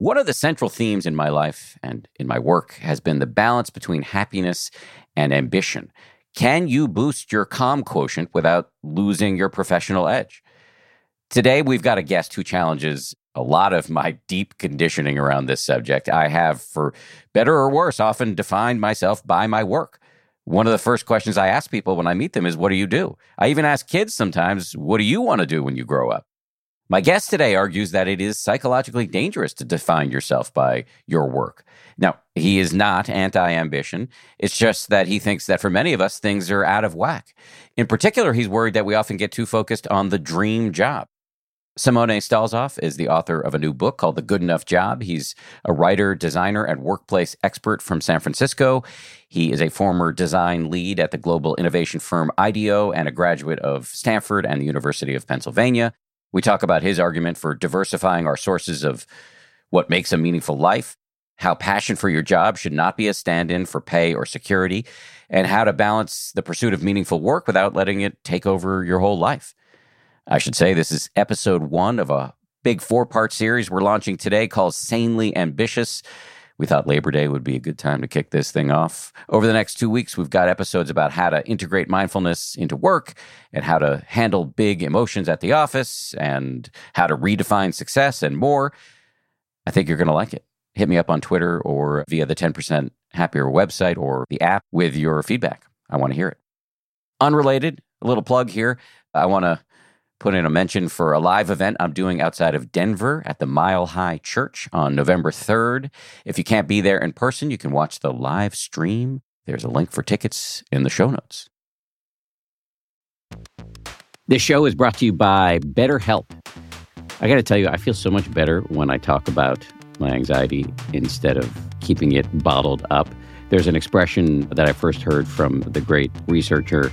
One of the central themes in my life and in my work has been the balance between happiness and ambition. Can you boost your calm quotient without losing your professional edge? Today, we've got a guest who challenges a lot of my deep conditioning around this subject. I have, for better or worse, often defined myself by my work. One of the first questions I ask people when I meet them is, What do you do? I even ask kids sometimes, What do you want to do when you grow up? My guest today argues that it is psychologically dangerous to define yourself by your work. Now, he is not anti ambition. It's just that he thinks that for many of us, things are out of whack. In particular, he's worried that we often get too focused on the dream job. Simone Stolzoff is the author of a new book called The Good Enough Job. He's a writer, designer, and workplace expert from San Francisco. He is a former design lead at the global innovation firm IDEO and a graduate of Stanford and the University of Pennsylvania. We talk about his argument for diversifying our sources of what makes a meaningful life, how passion for your job should not be a stand in for pay or security, and how to balance the pursuit of meaningful work without letting it take over your whole life. I should say this is episode one of a big four part series we're launching today called Sanely Ambitious. We thought Labor Day would be a good time to kick this thing off. Over the next two weeks, we've got episodes about how to integrate mindfulness into work and how to handle big emotions at the office and how to redefine success and more. I think you're going to like it. Hit me up on Twitter or via the 10% Happier website or the app with your feedback. I want to hear it. Unrelated, a little plug here. I want to put in a mention for a live event I'm doing outside of Denver at the Mile High Church on November 3rd. If you can't be there in person, you can watch the live stream. There's a link for tickets in the show notes. This show is brought to you by BetterHelp. I got to tell you, I feel so much better when I talk about my anxiety instead of keeping it bottled up. There's an expression that I first heard from the great researcher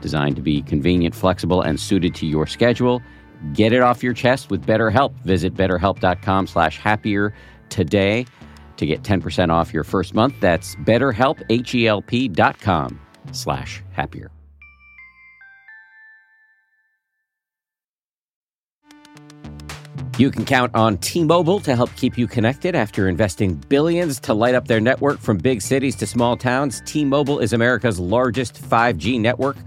designed to be convenient, flexible, and suited to your schedule. Get it off your chest with BetterHelp. Visit betterhelp.com slash happier today to get 10% off your first month. That's betterhelp, H-E-L-P dot com slash happier. You can count on T-Mobile to help keep you connected after investing billions to light up their network from big cities to small towns. T-Mobile is America's largest 5G network –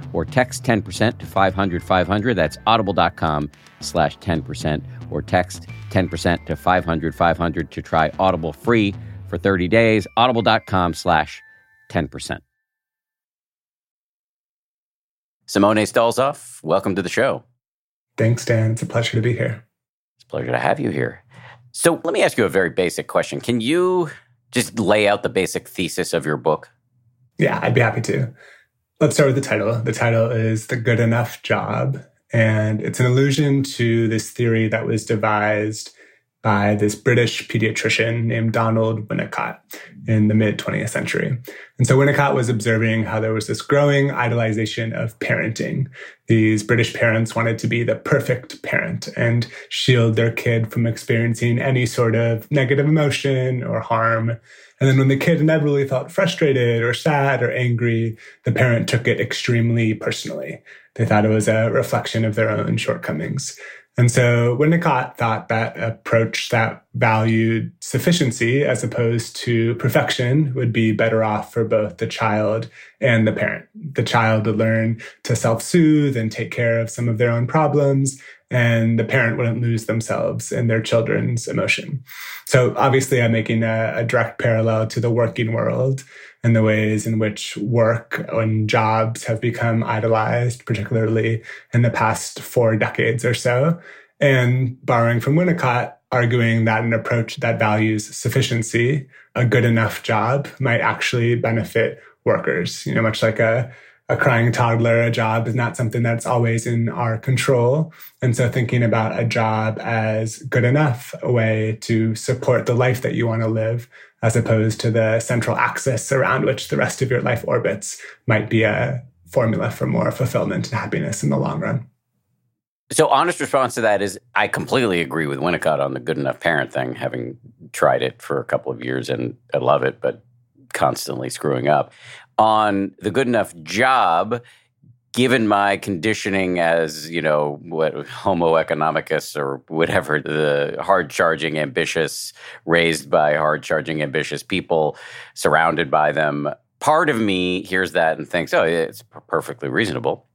or text 10% to 500 500. That's audible.com slash 10% or text 10% to 500 500 to try Audible free for 30 days. Audible.com slash 10%. Simone Stolzoff, welcome to the show. Thanks, Dan. It's a pleasure to be here. It's a pleasure to have you here. So let me ask you a very basic question. Can you just lay out the basic thesis of your book? Yeah, I'd be happy to. Let's start with the title. The title is The Good Enough Job. And it's an allusion to this theory that was devised by this British pediatrician named Donald Winnicott in the mid 20th century. And so Winnicott was observing how there was this growing idolization of parenting. These British parents wanted to be the perfect parent and shield their kid from experiencing any sort of negative emotion or harm. And then when the kid inevitably felt frustrated or sad or angry, the parent took it extremely personally. They thought it was a reflection of their own shortcomings. And so Winnicott thought that approach that valued sufficiency as opposed to perfection would be better off for both the child and the parent. The child would learn to self-soothe and take care of some of their own problems, and the parent wouldn't lose themselves in their children's emotion. So obviously I'm making a, a direct parallel to the working world and the ways in which work and jobs have become idolized, particularly in the past four decades or so. And borrowing from Winnicott, arguing that an approach that values sufficiency, a good enough job, might actually benefit workers. You know, much like a a crying toddler, a job is not something that's always in our control. And so thinking about a job as good enough, a way to support the life that you want to live, as opposed to the central axis around which the rest of your life orbits might be a formula for more fulfillment and happiness in the long run. So, honest response to that is I completely agree with Winnicott on the good enough parent thing, having tried it for a couple of years and I love it, but constantly screwing up on the good enough job given my conditioning as you know what homo economicus or whatever the hard charging ambitious raised by hard charging ambitious people surrounded by them part of me hears that and thinks oh it's perfectly reasonable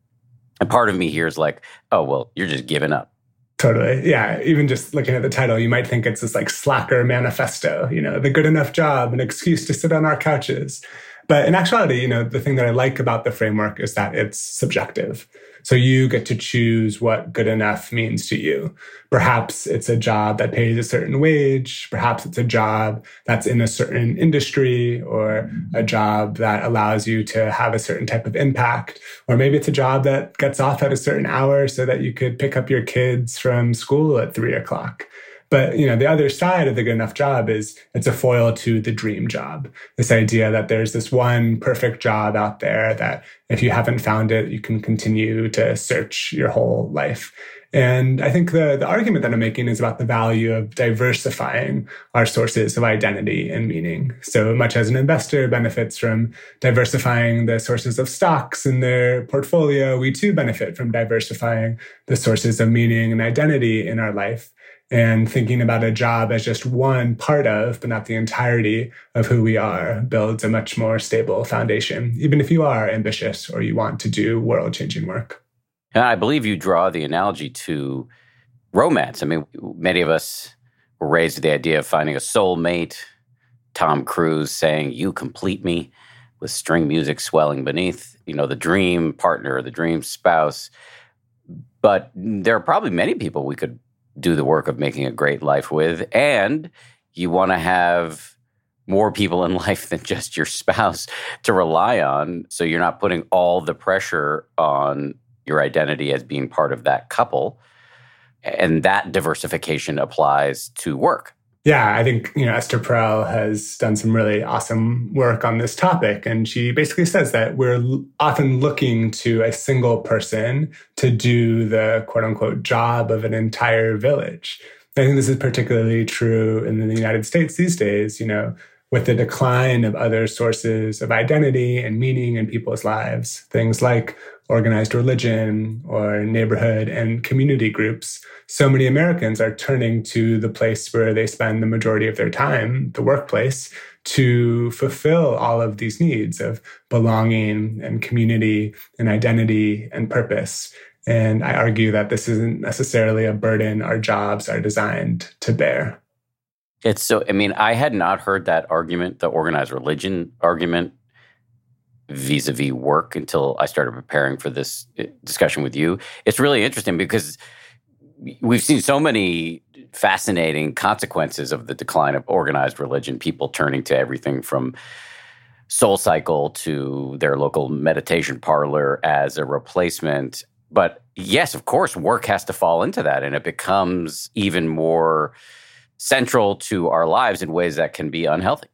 and part of me hears like oh well you're just giving up Totally. Yeah. Even just looking at the title, you might think it's this like slacker manifesto, you know, the good enough job, an excuse to sit on our couches. But in actuality, you know, the thing that I like about the framework is that it's subjective. So you get to choose what good enough means to you. Perhaps it's a job that pays a certain wage. Perhaps it's a job that's in a certain industry or a job that allows you to have a certain type of impact. Or maybe it's a job that gets off at a certain hour so that you could pick up your kids from school at three o'clock. But you know, the other side of the good enough job is it's a foil to the dream job. This idea that there's this one perfect job out there that if you haven't found it, you can continue to search your whole life. And I think the, the argument that I'm making is about the value of diversifying our sources of identity and meaning. So much as an investor benefits from diversifying the sources of stocks in their portfolio, we too benefit from diversifying the sources of meaning and identity in our life and thinking about a job as just one part of, but not the entirety of who we are builds a much more stable foundation, even if you are ambitious or you want to do world changing work. I believe you draw the analogy to romance. I mean, many of us were raised with the idea of finding a soulmate, Tom Cruise saying, You complete me, with string music swelling beneath, you know, the dream partner, the dream spouse. But there are probably many people we could do the work of making a great life with. And you want to have more people in life than just your spouse to rely on. So you're not putting all the pressure on your identity as being part of that couple. And that diversification applies to work. Yeah, I think you know Esther Perel has done some really awesome work on this topic, and she basically says that we're often looking to a single person to do the quote unquote job of an entire village. I think this is particularly true in the United States these days. You know, with the decline of other sources of identity and meaning in people's lives, things like organized religion or neighborhood and community groups, so many Americans are turning to the place where they spend the majority of their time, the workplace, to fulfill all of these needs of belonging and community and identity and purpose. And I argue that this isn't necessarily a burden our jobs are designed to bear. It's so, I mean, I had not heard that argument, the organized religion argument vis a vis work until I started preparing for this uh, discussion with you. It's really interesting because we've seen so many fascinating consequences of the decline of organized religion, people turning to everything from Soul Cycle to their local meditation parlor as a replacement. But yes, of course, work has to fall into that, and it becomes even more central to our lives in ways that can be unhealthy.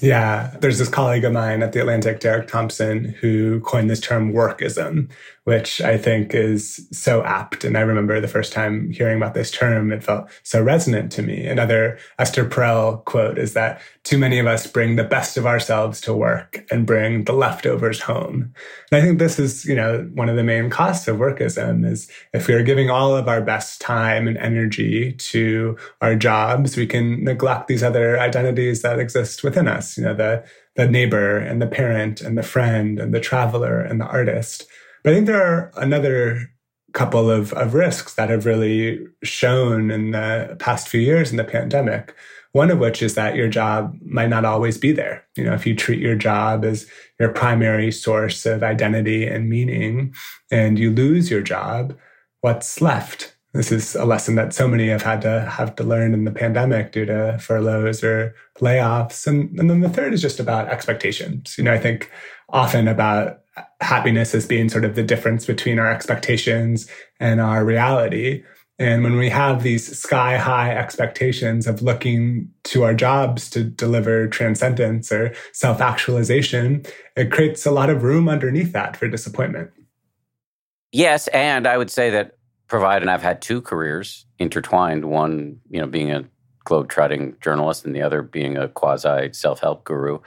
Yeah, there's this colleague of mine at the Atlantic, Derek Thompson, who coined this term workism, which I think is so apt. And I remember the first time hearing about this term, it felt so resonant to me. Another Esther Perel quote is that too many of us bring the best of ourselves to work and bring the leftovers home. And I think this is, you know, one of the main costs of workism is if we are giving all of our best time and energy to our jobs, we can neglect these other identities that exist within us, you know, the the neighbor and the parent and the friend and the traveler and the artist. But I think there are another couple of, of risks that have really shown in the past few years in the pandemic. One of which is that your job might not always be there. You know, if you treat your job as your primary source of identity and meaning and you lose your job, what's left? This is a lesson that so many have had to have to learn in the pandemic due to furloughs or layoffs. And, and then the third is just about expectations. You know, I think often about happiness as being sort of the difference between our expectations and our reality. And when we have these sky high expectations of looking to our jobs to deliver transcendence or self actualization, it creates a lot of room underneath that for disappointment. Yes. And I would say that provide, and I've had two careers intertwined one, you know, being a globe-trotting journalist and the other being a quasi self-help guru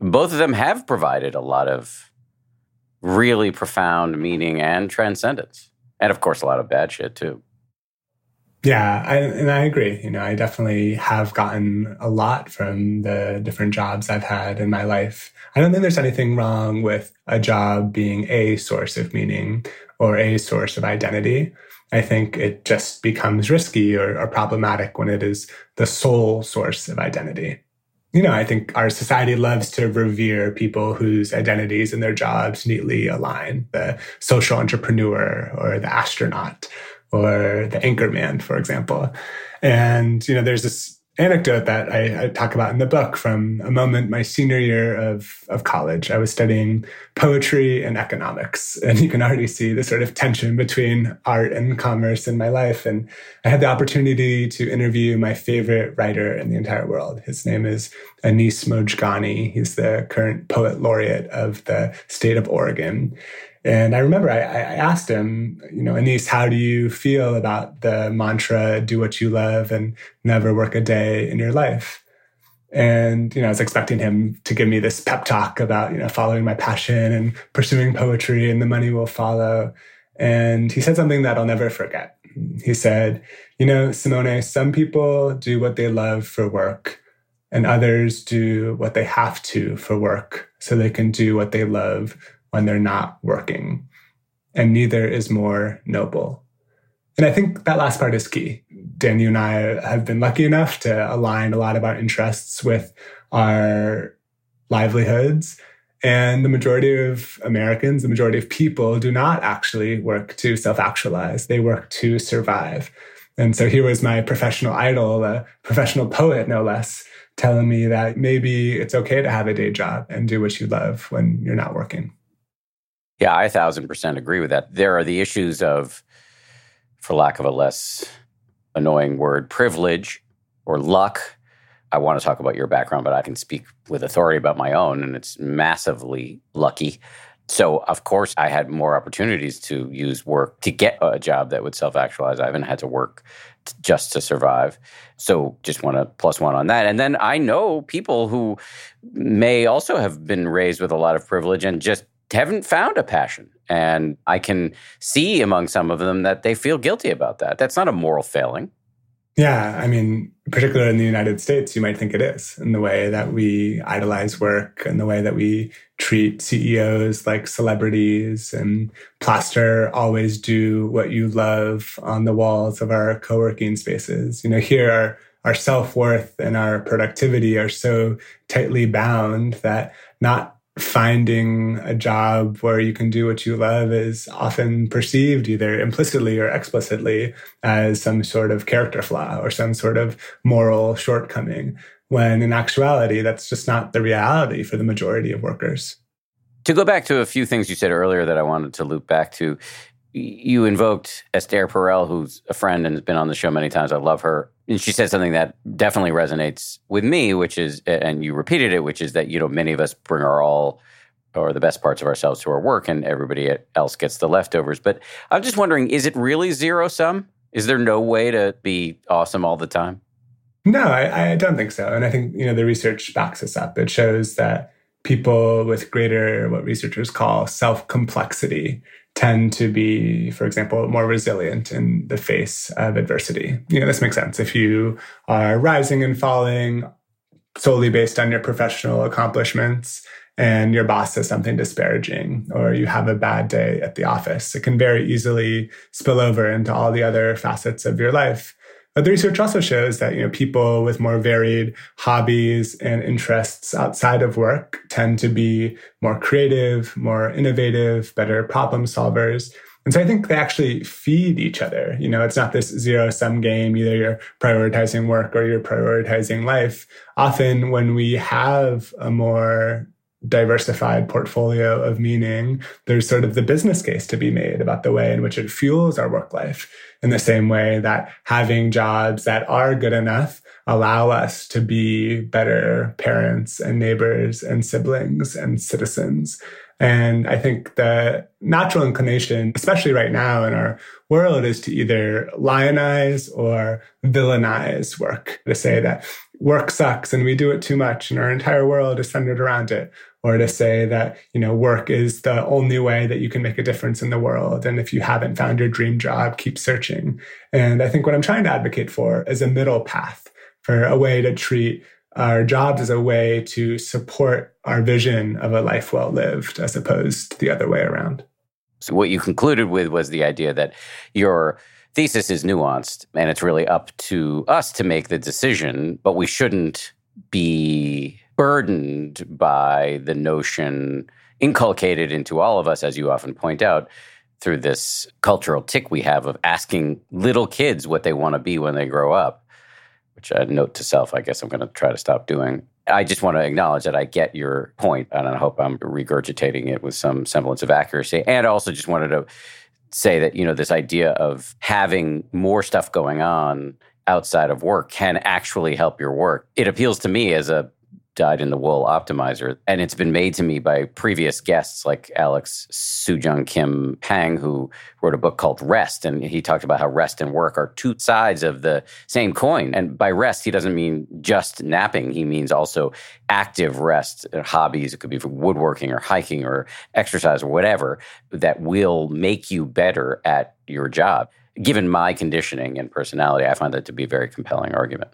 both of them have provided a lot of really profound meaning and transcendence. And of course, a lot of bad shit too. Yeah, I, and I agree. You know, I definitely have gotten a lot from the different jobs I've had in my life. I don't think there's anything wrong with a job being a source of meaning or a source of identity. I think it just becomes risky or, or problematic when it is the sole source of identity you know, I think our society loves to revere people whose identities and their jobs neatly align the social entrepreneur or the astronaut or the anchorman, for example. And, you know, there's this anecdote that I, I, talk about in the book from a moment my senior year of, of college. I was studying poetry and economics, and you can already see the sort of tension between art and commerce in my life. And I had the opportunity to interview my favorite writer in the entire world. His name is Anis Mojgani. He's the current poet laureate of the state of Oregon. And I remember I, I, asked him, you know, Anis, how do you feel about the mantra, do what you love and never work a day in your life? And, you know, I was expecting him to give me this pep talk about, you know, following my passion and pursuing poetry and the money will follow. And he said something that I'll never forget. He said, you know, Simone, some people do what they love for work and others do what they have to for work so they can do what they love when they're not working. And neither is more noble. And I think that last part is key. Dan, you and I have been lucky enough to align a lot of our interests with our livelihoods. And the majority of Americans, the majority of people do not actually work to self actualize. They work to survive. And so here was my professional idol, a professional poet, no less, telling me that maybe it's okay to have a day job and do what you love when you're not working. Yeah, I a thousand percent agree with that. There are the issues of, for lack of a less annoying word, privilege or luck. I want to talk about your background, but I can speak with authority about my own, and it's massively lucky. So, of course, I had more opportunities to use work to get a job that would self actualize. I haven't had to work t- just to survive. So, just want to plus one on that. And then I know people who may also have been raised with a lot of privilege and just haven't found a passion. And I can see among some of them that they feel guilty about that. That's not a moral failing. Yeah, I mean, particularly in the United States, you might think it is in the way that we idolize work and the way that we treat CEOs like celebrities and plaster always do what you love on the walls of our co-working spaces. You know, here our, our self-worth and our productivity are so tightly bound that not finding a job where you can do what you love is often perceived either implicitly or explicitly as some sort of character flaw or some sort of moral shortcoming, when in actuality, that's just not the reality for the majority of workers. To go back to a few things you said earlier that I wanted to loop back to, you invoked Esther Perel, who's a friend and has been on the show many times. I love her. And she said something that definitely resonates with me, which is, and you repeated it, which is that, you know, many of us bring our all or the best parts of ourselves to our work and everybody else gets the leftovers. But I'm just wondering, is it really zero sum? Is there no way to be awesome all the time? No, I, I don't think so. And I think, you know, the research backs us up. It shows that people with greater, what researchers call self complexity, tend to be, for example, more resilient in the face of adversity. You know, this makes sense. If you are rising and falling solely based on your professional accomplishments and your boss says something disparaging or you have a bad day at the office, it can very easily spill over into all the other facets of your life. But the research also shows that you know people with more varied hobbies and interests outside of work tend to be more creative, more innovative, better problem solvers. And so I think they actually feed each other. You know, it's not this zero sum game. Either you're prioritizing work or you're prioritizing life. Often when we have a more diversified portfolio of meaning, there's sort of the business case to be made about the way in which it fuels our work life in the same way that having jobs that are good enough allow us to be better parents and neighbors and siblings and citizens. And I think the natural inclination, especially right now in our world, is to either lionize or villainize work, to say that work sucks and we do it too much and our entire world is centered around it or to say that you know work is the only way that you can make a difference in the world. And if you haven't found your dream job keep searching. And i think what i'm trying to advocate for is a middle path for a way to treat our jobs as a way to support our vision of a life well lived as opposed to the other way around. So what you concluded with was the idea that your thesis is nuanced and it's really up to us to make the decision but we shouldn't be burdened by the notion inculcated into all of us, as you often point out, through this cultural tick we have of asking little kids what they want to be when they grow up, which I note to self, I guess I'm going to try to stop doing. I just want to acknowledge that I get your point, and I hope I'm regurgitating it with some semblance of accuracy. And I also just wanted to say that, you know, this idea of having more stuff going on outside of work can actually help your work. It appeals to me as a dyed in the wool optimizer. And it's been made to me by previous guests like Alex Soojung Kim Pang, who wrote a book called Rest. And he talked about how rest and work are two sides of the same coin. And by rest, he doesn't mean just napping, he means also active rest, uh, hobbies. It could be woodworking or hiking or exercise or whatever that will make you better at your job. Given my conditioning and personality, I find that to be a very compelling argument.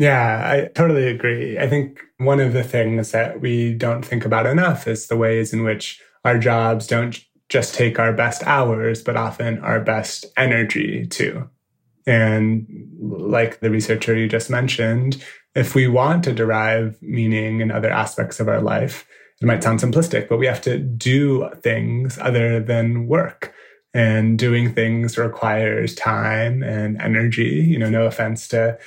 Yeah, I totally agree. I think one of the things that we don't think about enough is the ways in which our jobs don't just take our best hours, but often our best energy too. And like the researcher you just mentioned, if we want to derive meaning in other aspects of our life, it might sound simplistic, but we have to do things other than work. And doing things requires time and energy. You know, no offense to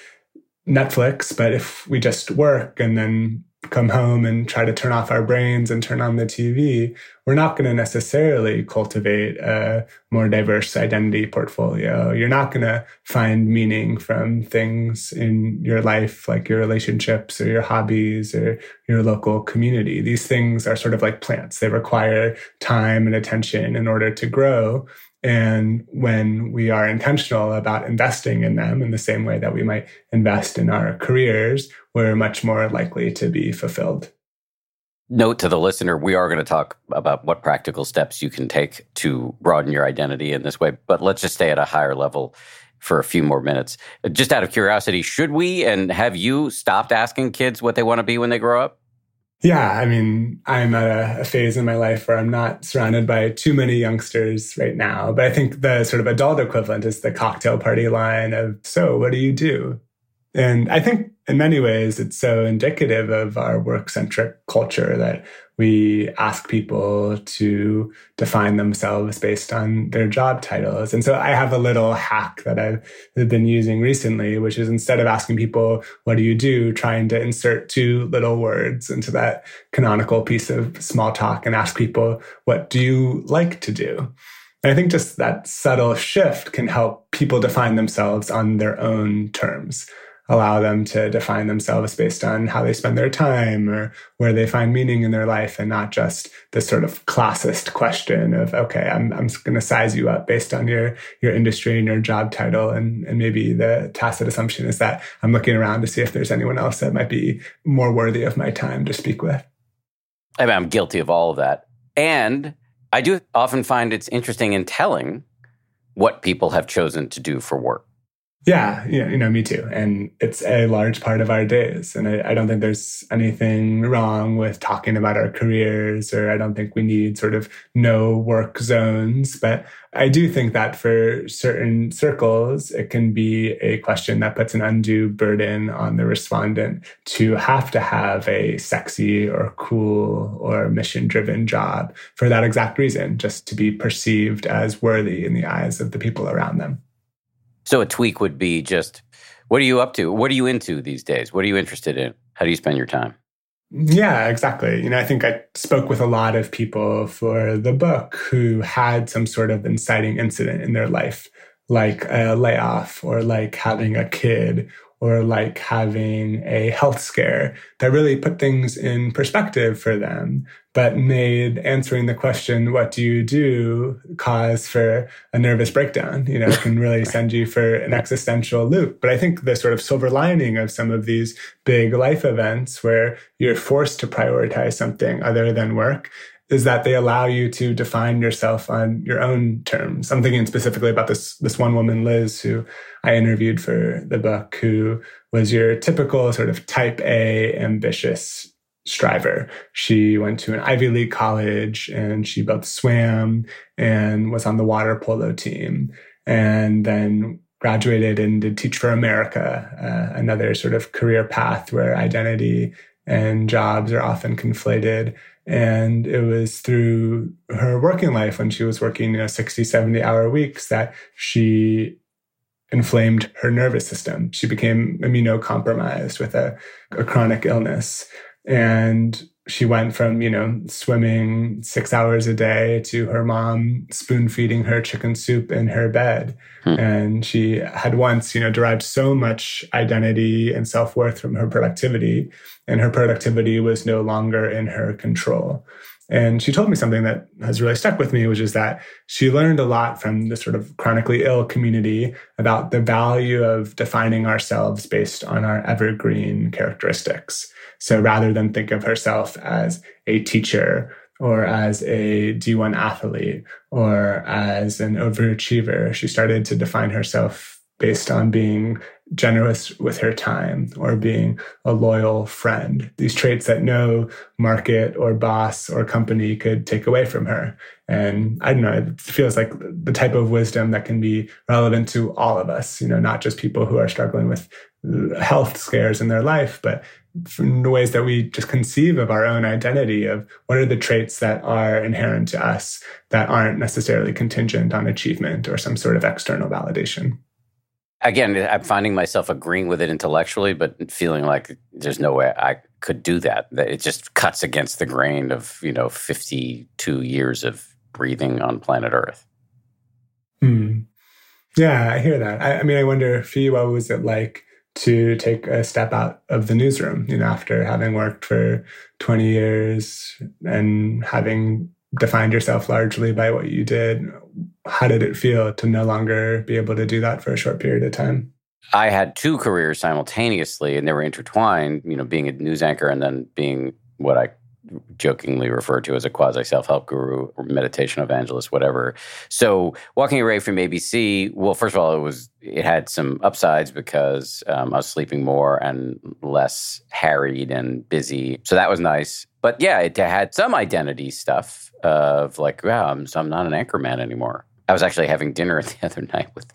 Netflix, but if we just work and then come home and try to turn off our brains and turn on the TV, we're not going to necessarily cultivate a more diverse identity portfolio. You're not going to find meaning from things in your life, like your relationships or your hobbies or your local community. These things are sort of like plants. They require time and attention in order to grow. And when we are intentional about investing in them in the same way that we might invest in our careers, we're much more likely to be fulfilled. Note to the listener, we are going to talk about what practical steps you can take to broaden your identity in this way, but let's just stay at a higher level for a few more minutes. Just out of curiosity, should we and have you stopped asking kids what they want to be when they grow up? Yeah, I mean, I'm at a, a, phase in my life where I'm not surrounded by too many youngsters right now. But I think the sort of adult equivalent is the cocktail party line of, so what do you do? And I think in many ways, it's so indicative of our work centric culture that we ask people to define themselves based on their job titles. And so I have a little hack that I've been using recently, which is instead of asking people, what do you do? Trying to insert two little words into that canonical piece of small talk and ask people, what do you like to do? And I think just that subtle shift can help people define themselves on their own terms allow them to define themselves based on how they spend their time or where they find meaning in their life and not just this sort of classist question of okay i'm, I'm going to size you up based on your your industry and your job title. And and maybe the tacit assumption is that i'm looking around to see if there's anyone else that might be more worthy of my time to speak with. I mean, i'm guilty of all of that. And i do often find it's interesting in telling what people have chosen to do for work yeah, yeah, you know, me too. And it's a large part of our days. And I, I, don't think there's anything wrong with talking about our careers, or I don't think we need sort of no work zones. But I do think that for certain circles, it can be a question that puts an undue burden on the respondent to have to have a sexy or cool or mission driven job for that exact reason, just to be perceived as worthy in the eyes of the people around them. So a tweak would be just what are you up to? What are you into these days? What are you interested in? How do you spend your time? Yeah, exactly. You know, I think I spoke with a lot of people for the book who had some sort of inciting incident in their life, like a layoff or like having a kid or like having a health scare that really put things in perspective for them, but made answering the question, what do you do, cause for a nervous breakdown, you know, can really send you for an existential loop. But I think the sort of silver lining of some of these big life events where you're forced to prioritize something other than work is that they allow you to define yourself on your own terms. I'm thinking specifically about this this one woman, Liz, who I interviewed for the book, who was your typical sort of type A ambitious striver. She went to an Ivy League college and she both swam and was on the water polo team, and then graduated and did Teach for America, uh, another sort of career path where identity and jobs are often conflated. And it was through her working life when she was working, you know, 60, 70 hour weeks that she inflamed her nervous system. She became immunocompromised with a, a chronic illness. And she went from, you know, swimming six hours a day to her mom spoon feeding her chicken soup in her bed. Hmm. And she had once, you know, derived so much identity and self worth from her productivity, and her productivity was no longer in her control. And she told me something that has really stuck with me, which is that she learned a lot from the sort of chronically ill community about the value of defining ourselves based on our evergreen characteristics. So rather than think of herself as a teacher or as a D1 athlete or as an overachiever, she started to define herself based on being generous with her time or being a loyal friend. These traits that no market or boss or company could take away from her. And I don't know, it feels like the type of wisdom that can be relevant to all of us, you know, not just people who are struggling with health scares in their life, but from the ways that we just conceive of our own identity of what are the traits that are inherent to us that aren't necessarily contingent on achievement or some sort of external validation. Again, I'm finding myself agreeing with it intellectually, but feeling like there's no way I could do that. That it just cuts against the grain of you know 52 years of breathing on planet Earth. Hmm. Yeah, I hear that. I, I mean, I wonder for you, what was it like? to take a step out of the newsroom, you know, after having worked for 20 years and having defined yourself largely by what you did. How did it feel to no longer be able to do that for a short period of time? I had two careers simultaneously and they were intertwined, you know, being a news anchor and then being what I jokingly refer to as a quasi self help guru or meditation evangelist, whatever. So, walking away from ABC, well, first of all, it was it had some upsides because um, I was sleeping more and less harried and busy. So that was nice. But yeah, it had some identity stuff of like, wow, I'm, I'm not an anchorman anymore. I was actually having dinner the other night with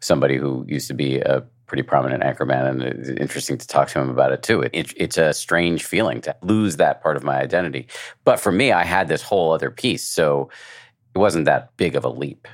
somebody who used to be a pretty prominent anchorman, and it's interesting to talk to him about it too. It, it, it's a strange feeling to lose that part of my identity. But for me, I had this whole other piece, so it wasn't that big of a leap.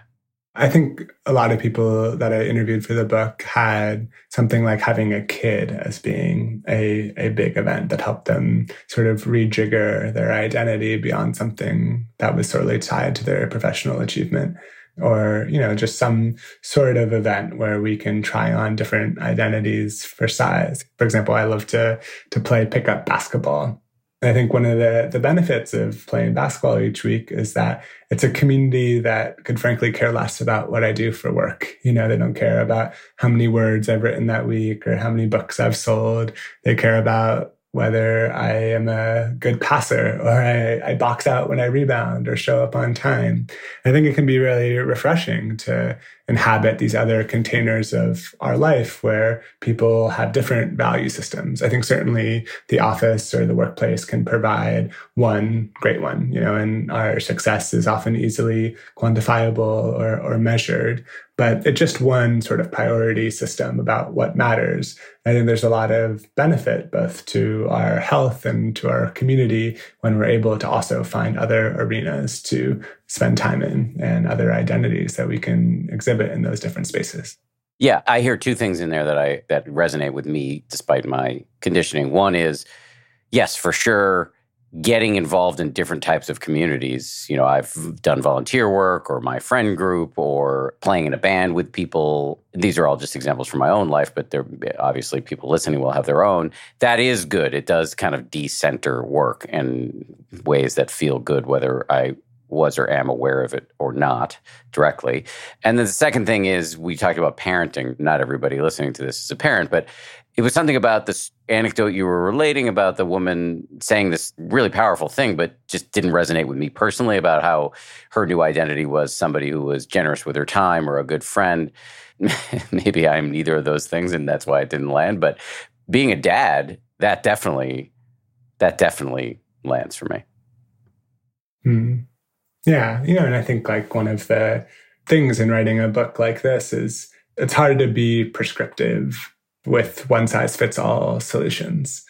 I think a lot of people that I interviewed for the book had something like having a kid as being a, a big event that helped them sort of rejigger their identity beyond something that was solely tied to their professional achievement or you know just some sort of event where we can try on different identities for size for example i love to to play pickup basketball I think one of the, the benefits of playing basketball each week is that it's a community that could frankly care less about what I do for work. You know, they don't care about how many words I've written that week or how many books I've sold. They care about whether I am a good passer or I, I, box out when I rebound or show up on time. I think it can be really refreshing to inhabit these other containers of our life where people have different value systems. I think certainly the office or the workplace can provide one great one, you know, and our success is often easily quantifiable or, or measured but it's just one sort of priority system about what matters. I think there's a lot of benefit both to our health and to our community when we're able to also find other arenas to spend time in and other identities that we can exhibit in those different spaces. Yeah, I hear two things in there that I that resonate with me despite my conditioning. One is yes, for sure getting involved in different types of communities. You know, I've done volunteer work or my friend group or playing in a band with people. These are all just examples from my own life, but they're eh, obviously people listening will have their own. That is good. It does kind of decenter work in ways that feel good, whether I was or am aware of it or not directly. And then the second thing is we talked about parenting. Not everybody listening to this is a parent, but it was something about this anecdote you were relating about the woman saying this really powerful thing, but just didn't resonate with me personally about how her new identity was somebody who was generous with her time or a good friend. Maybe I'm neither of those things, and that's why it didn't land. But being a dad, that definitely, that definitely lands for me. Mm. Yeah, you know, and I think like one of the things in writing a book like this is it's hard to be prescriptive with one size fits all solutions.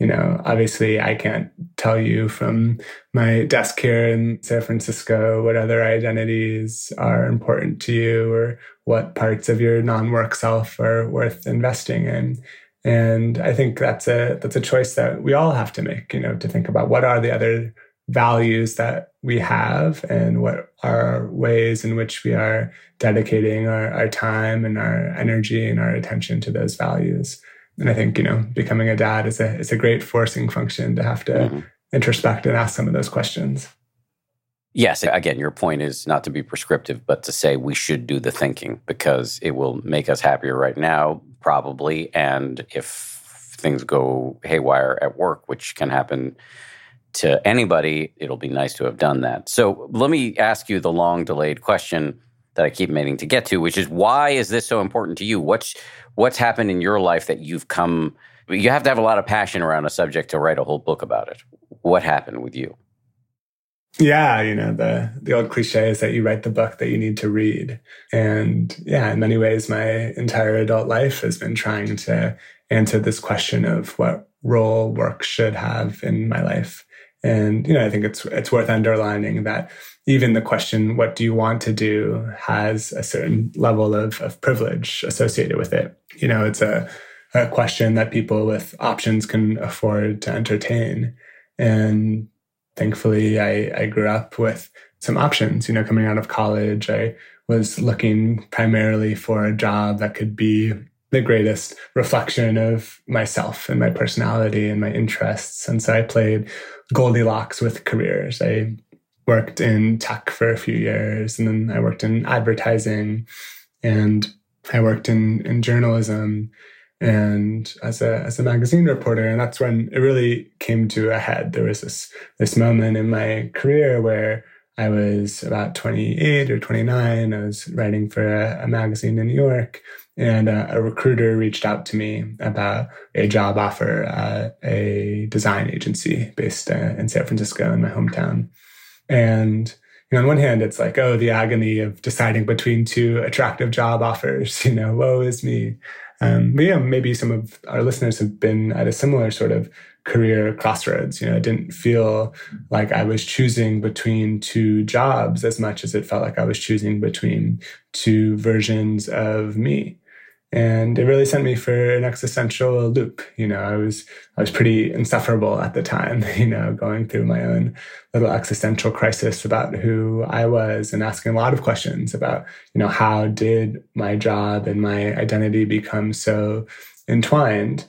You know, obviously, I can't tell you from my desk here in San Francisco what other identities are important to you or what parts of your non work self are worth investing in. And I think that's a that's a choice that we all have to make, you know, to think about what are the other values that we have and what are ways in which we are dedicating our, our time and our energy and our attention to those values. And I think, you know, becoming a dad is a, is a great forcing function to have to mm-hmm. introspect and ask some of those questions. Yes. Again, your point is not to be prescriptive, but to say we should do the thinking because it will make us happier right now, probably. And if things go haywire at work, which can happen to anybody, it'll be nice to have done that. So let me ask you the long delayed question that I keep meaning to get to, which is why is this so important to you? What's what's happened in your life that you've come you have to have a lot of passion around a subject to write a whole book about it. What happened with you? Yeah, you know, the the old cliche is that you write the book that you need to read. And yeah, in many ways my entire adult life has been trying to answer this question of what role work should have in my life. And you know, I think it's it's worth underlining that even the question, "What do you want to do?" has a certain level of, of privilege associated with it. You know, it's a, a question that people with options can afford to entertain. And thankfully, I, I grew up with some options. You know, coming out of college, I was looking primarily for a job that could be the greatest reflection of myself and my personality and my interests. And so I played Goldilocks with careers. I worked in tech for a few years and then I worked in advertising and I worked in, in journalism. and as a as a magazine reporter and that's when it really came to a head there was this this moment in my career where I was about 28 or 29. I was writing for a, a magazine in New York, and uh, a recruiter reached out to me about a job offer at a design agency based uh, in San Francisco, in my hometown. And you know, on one hand, it's like, oh, the agony of deciding between two attractive job offers. You know, woe is me. Um, but yeah, maybe some of our listeners have been at a similar sort of career crossroads. You know, it didn't feel like I was choosing between two jobs as much as it felt like I was choosing between two versions of me. And it really sent me for an existential loop. You know, I was I was pretty insufferable at the time, you know, going through my own little existential crisis about who I was and asking a lot of questions about, you know, how did my job and my identity become so entwined?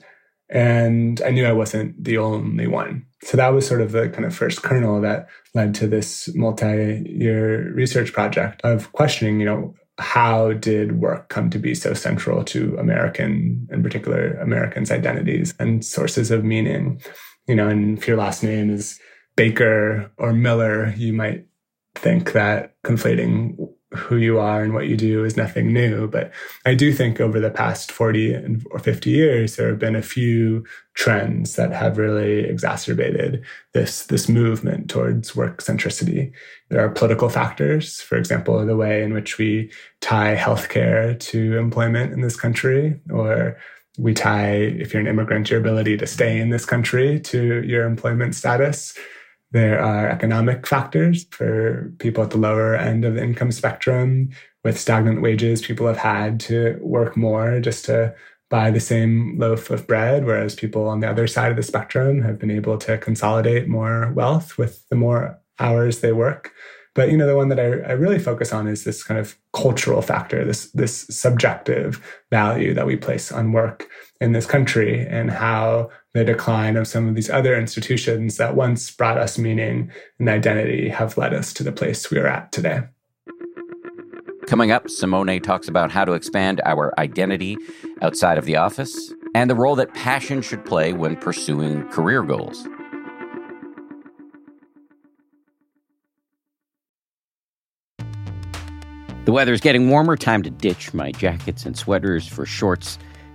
And I knew I wasn't the only one. So that was sort of the kind of first kernel that led to this multi year research project of questioning, you know, how did work come to be so central to American, in particular, Americans' identities and sources of meaning? You know, and if your last name is Baker or Miller, you might think that conflating who you are and what you do is nothing new. But I do think over the past 40 or 50 years, there have been a few trends that have really exacerbated this, this movement towards work centricity. There are political factors, for example, the way in which we tie healthcare to employment in this country, or we tie, if you're an immigrant, your ability to stay in this country to your employment status. There are economic factors for people at the lower end of the income spectrum. With stagnant wages, people have had to work more just to buy the same loaf of bread, whereas people on the other side of the spectrum have been able to consolidate more wealth with the more hours they work. But you know, the one that I, I really focus on is this kind of cultural factor, this this subjective value that we place on work in this country, and how the decline of some of these other institutions that once brought us meaning and identity have led us to the place we are at today. Coming up, Simone talks about how to expand our identity outside of the office and the role that passion should play when pursuing career goals. The weather is getting warmer. Time to ditch my jackets and sweaters for shorts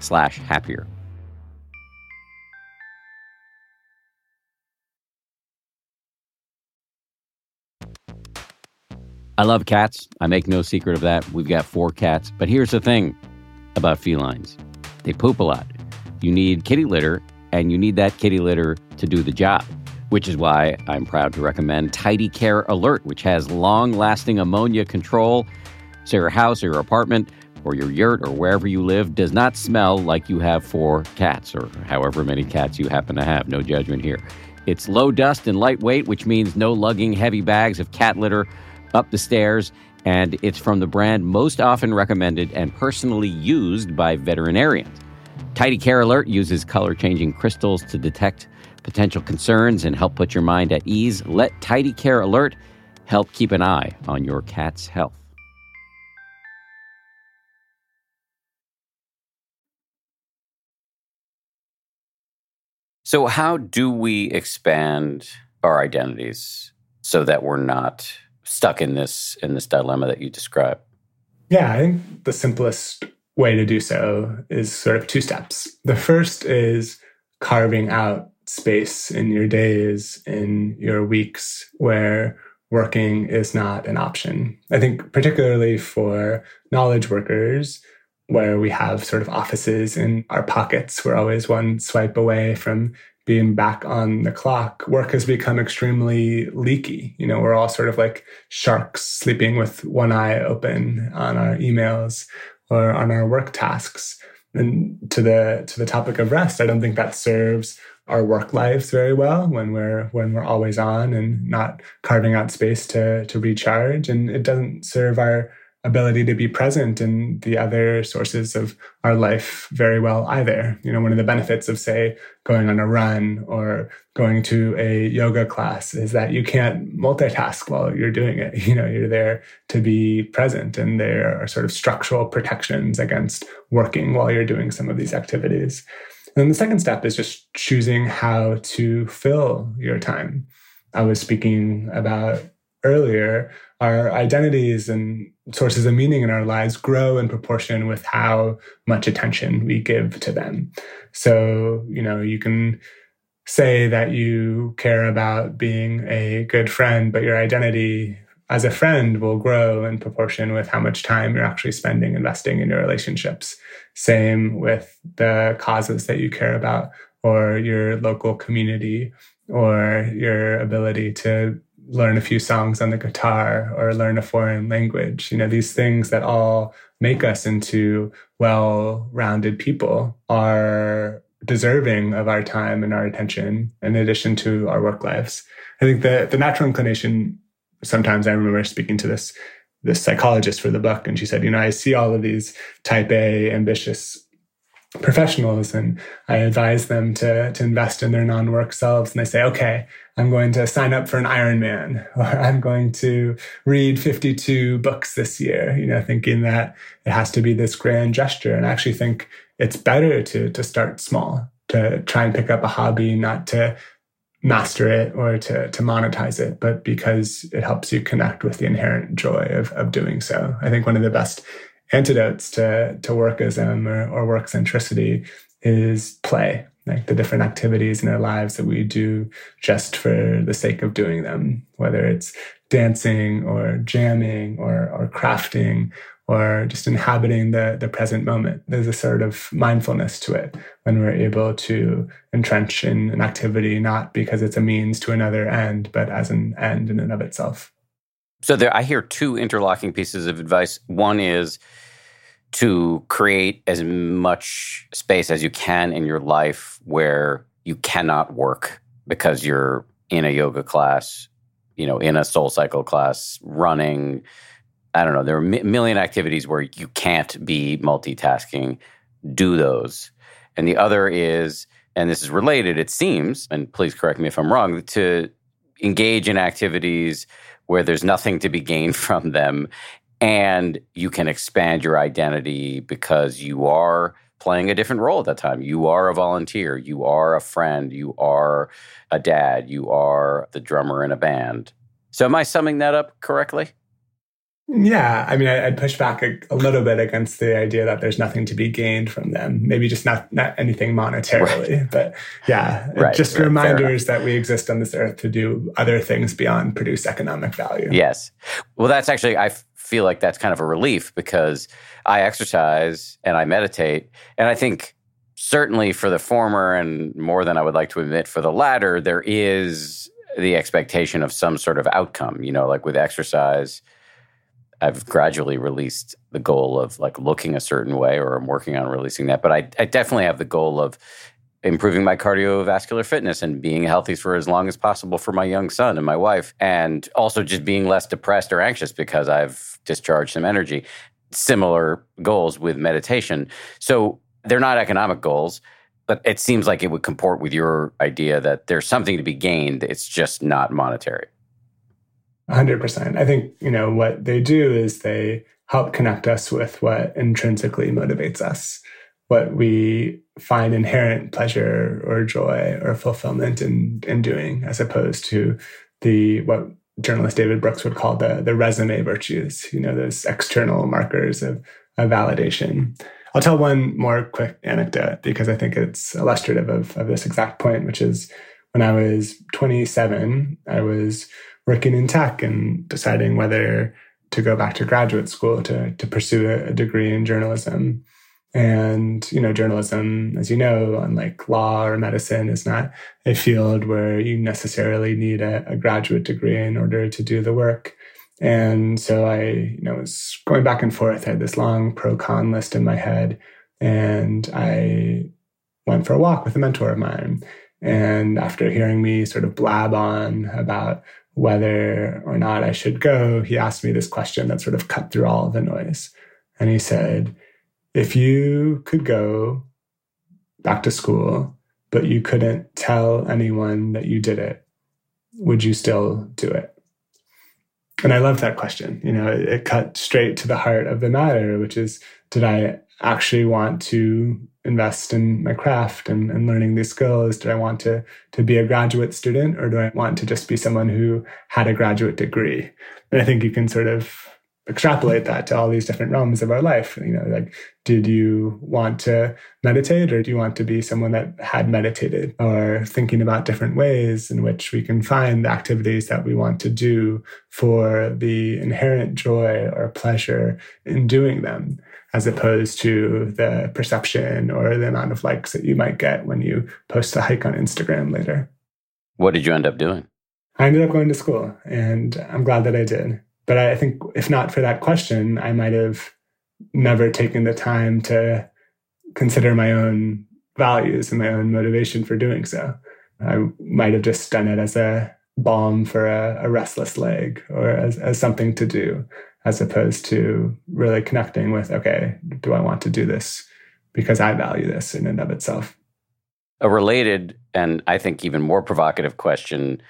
happier. I love cats. I make no secret of that. We've got four cats. But here's the thing about felines they poop a lot. You need kitty litter, and you need that kitty litter to do the job, which is why I'm proud to recommend Tidy Care Alert, which has long lasting ammonia control. So your house or your apartment or your yurt or wherever you live does not smell like you have four cats or however many cats you happen to have. No judgment here. It's low dust and lightweight, which means no lugging heavy bags of cat litter up the stairs. And it's from the brand most often recommended and personally used by veterinarians. Tidy Care Alert uses color changing crystals to detect potential concerns and help put your mind at ease, let Tidy Care Alert help keep an eye on your cat's health. So, how do we expand our identities so that we're not stuck in this in this dilemma that you describe? Yeah, I think the simplest way to do so is sort of two steps. The first is carving out space in your days, in your weeks where working is not an option. I think, particularly for knowledge workers, where we have sort of offices in our pockets, we're always one swipe away from being back on the clock, work has become extremely leaky. You know, we're all sort of like sharks sleeping with one eye open on our emails or on our work tasks. And to the to the topic of rest, I don't think that serves our work lives very well when we're when we're always on and not carving out space to to recharge. And it doesn't serve our ability to be present in the other sources of our life very well either. You know, one of the benefits of, say, going on a run or going to a yoga class is that you can't multitask while you're doing it. You know, you're there to be present, and there are sort of structural protections against working while you're doing some of these activities. And then the second step is just choosing how to fill your time. I was speaking about earlier, our identities and sources of meaning in our lives grow in proportion with how much attention we give to them. So, you know, you can say that you care about being a good friend, but your identity as a friend will grow in proportion with how much time you're actually spending investing in your relationships. Same with the causes that you care about or your local community or your ability to learn a few songs on the guitar or learn a foreign language. You know, these things that all make us into well rounded people are deserving of our time and our attention in addition to our work lives. I think the, the natural inclination, sometimes I remember speaking to this, this psychologist for the book, and she said, you know, I see all of these type A ambitious professionals and I advise them to, to invest in their non-work selves. And they say, okay, I'm going to sign up for an Ironman or I'm going to read 52 books this year, you know, thinking that it has to be this grand gesture. And I actually think it's better to, to start small, to try and pick up a hobby, not to master it or to, to monetize it, but because it helps you connect with the inherent joy of, of doing so. I think one of the best antidotes to, to workism or, or work centricity is play, like the different activities in our lives that we do just for the sake of doing them, whether it's dancing or jamming or, or crafting or just inhabiting the, the present moment. There's a sort of mindfulness to it when we're able to entrench in an activity, not because it's a means to another end, but as an end in and of itself. So there, I hear two interlocking pieces of advice. One is to create as much space as you can in your life where you cannot work because you're in a yoga class, you know, in a soul cycle class, running. I don't know. There are a million activities where you can't be multitasking. Do those. And the other is, and this is related, it seems, and please correct me if I'm wrong, to engage in activities where there's nothing to be gained from them and you can expand your identity because you are playing a different role at that time. You are a volunteer, you are a friend, you are a dad, you are the drummer in a band. So, am I summing that up correctly? Yeah, I mean, I'd push back a, a, little bit against the idea that there's nothing to be gained from them. Maybe just not not anything monetarily, right. but yeah, right, just right, reminders that we exist on this earth to do other things beyond produce economic value. Yes, well, that's actually I feel like that's kind of a relief because I exercise and I meditate, and I think certainly for the former and more than I would like to admit for the latter, there is the expectation of some sort of outcome. You know, like with exercise I've gradually released the goal of like looking a certain way, or I'm working on releasing that. But I, I definitely have the goal of improving my cardiovascular fitness and being healthy for as long as possible for my young son and my wife, and also just being less depressed or anxious because I've discharged some energy. Similar goals with meditation. So they're not economic goals. But it seems like it would comport with your idea that there's something to be gained. It's just not monetary. 100%. I think, you know, what they do is they help connect us with what intrinsically motivates us, what we find inherent pleasure or joy or fulfillment in, in doing, as opposed to the what journalist David Brooks would call the the resume virtues, you know, those external markers of, of validation. I'll tell one more quick anecdote because I think it's illustrative of, of this exact point, which is when I was 27, I was working in tech and deciding whether to go back to graduate school to, to pursue a, degree in journalism. And, you know, journalism, as you know, unlike law or medicine, is not a field where you necessarily need a, a graduate degree in order to do the work. And so I, you know, was going back and forth. I had this long pro con list in my head. And I went for a walk with a mentor of mine. And after hearing me sort of blab on about whether or not I should go, he asked me this question that sort of cut through all the noise. And he said, If you could go back to school, but you couldn't tell anyone that you did it, would you still do it? And I love that question. You know, it, it cut straight to the heart of the matter, which is did I actually want to invest in my craft and, and learning these skills? Do I want to, to be a graduate student or do I want to just be someone who had a graduate degree? And I think you can sort of extrapolate that to all these different realms of our life. You know, like, did you want to meditate or do you want to be someone that had meditated or thinking about different ways in which we can find the activities that we want to do for the inherent joy or pleasure in doing them? As opposed to the perception or the amount of likes that you might get when you post a hike on Instagram later. What did you end up doing? I ended up going to school and I'm glad that I did. But I think if not for that question, I might have never taken the time to consider my own values and my own motivation for doing so. I might have just done it as a balm for a, a restless leg or as, as something to do as opposed to really connecting with, okay, do I want to do this because I value this in and of itself? A related and I think even more provocative question,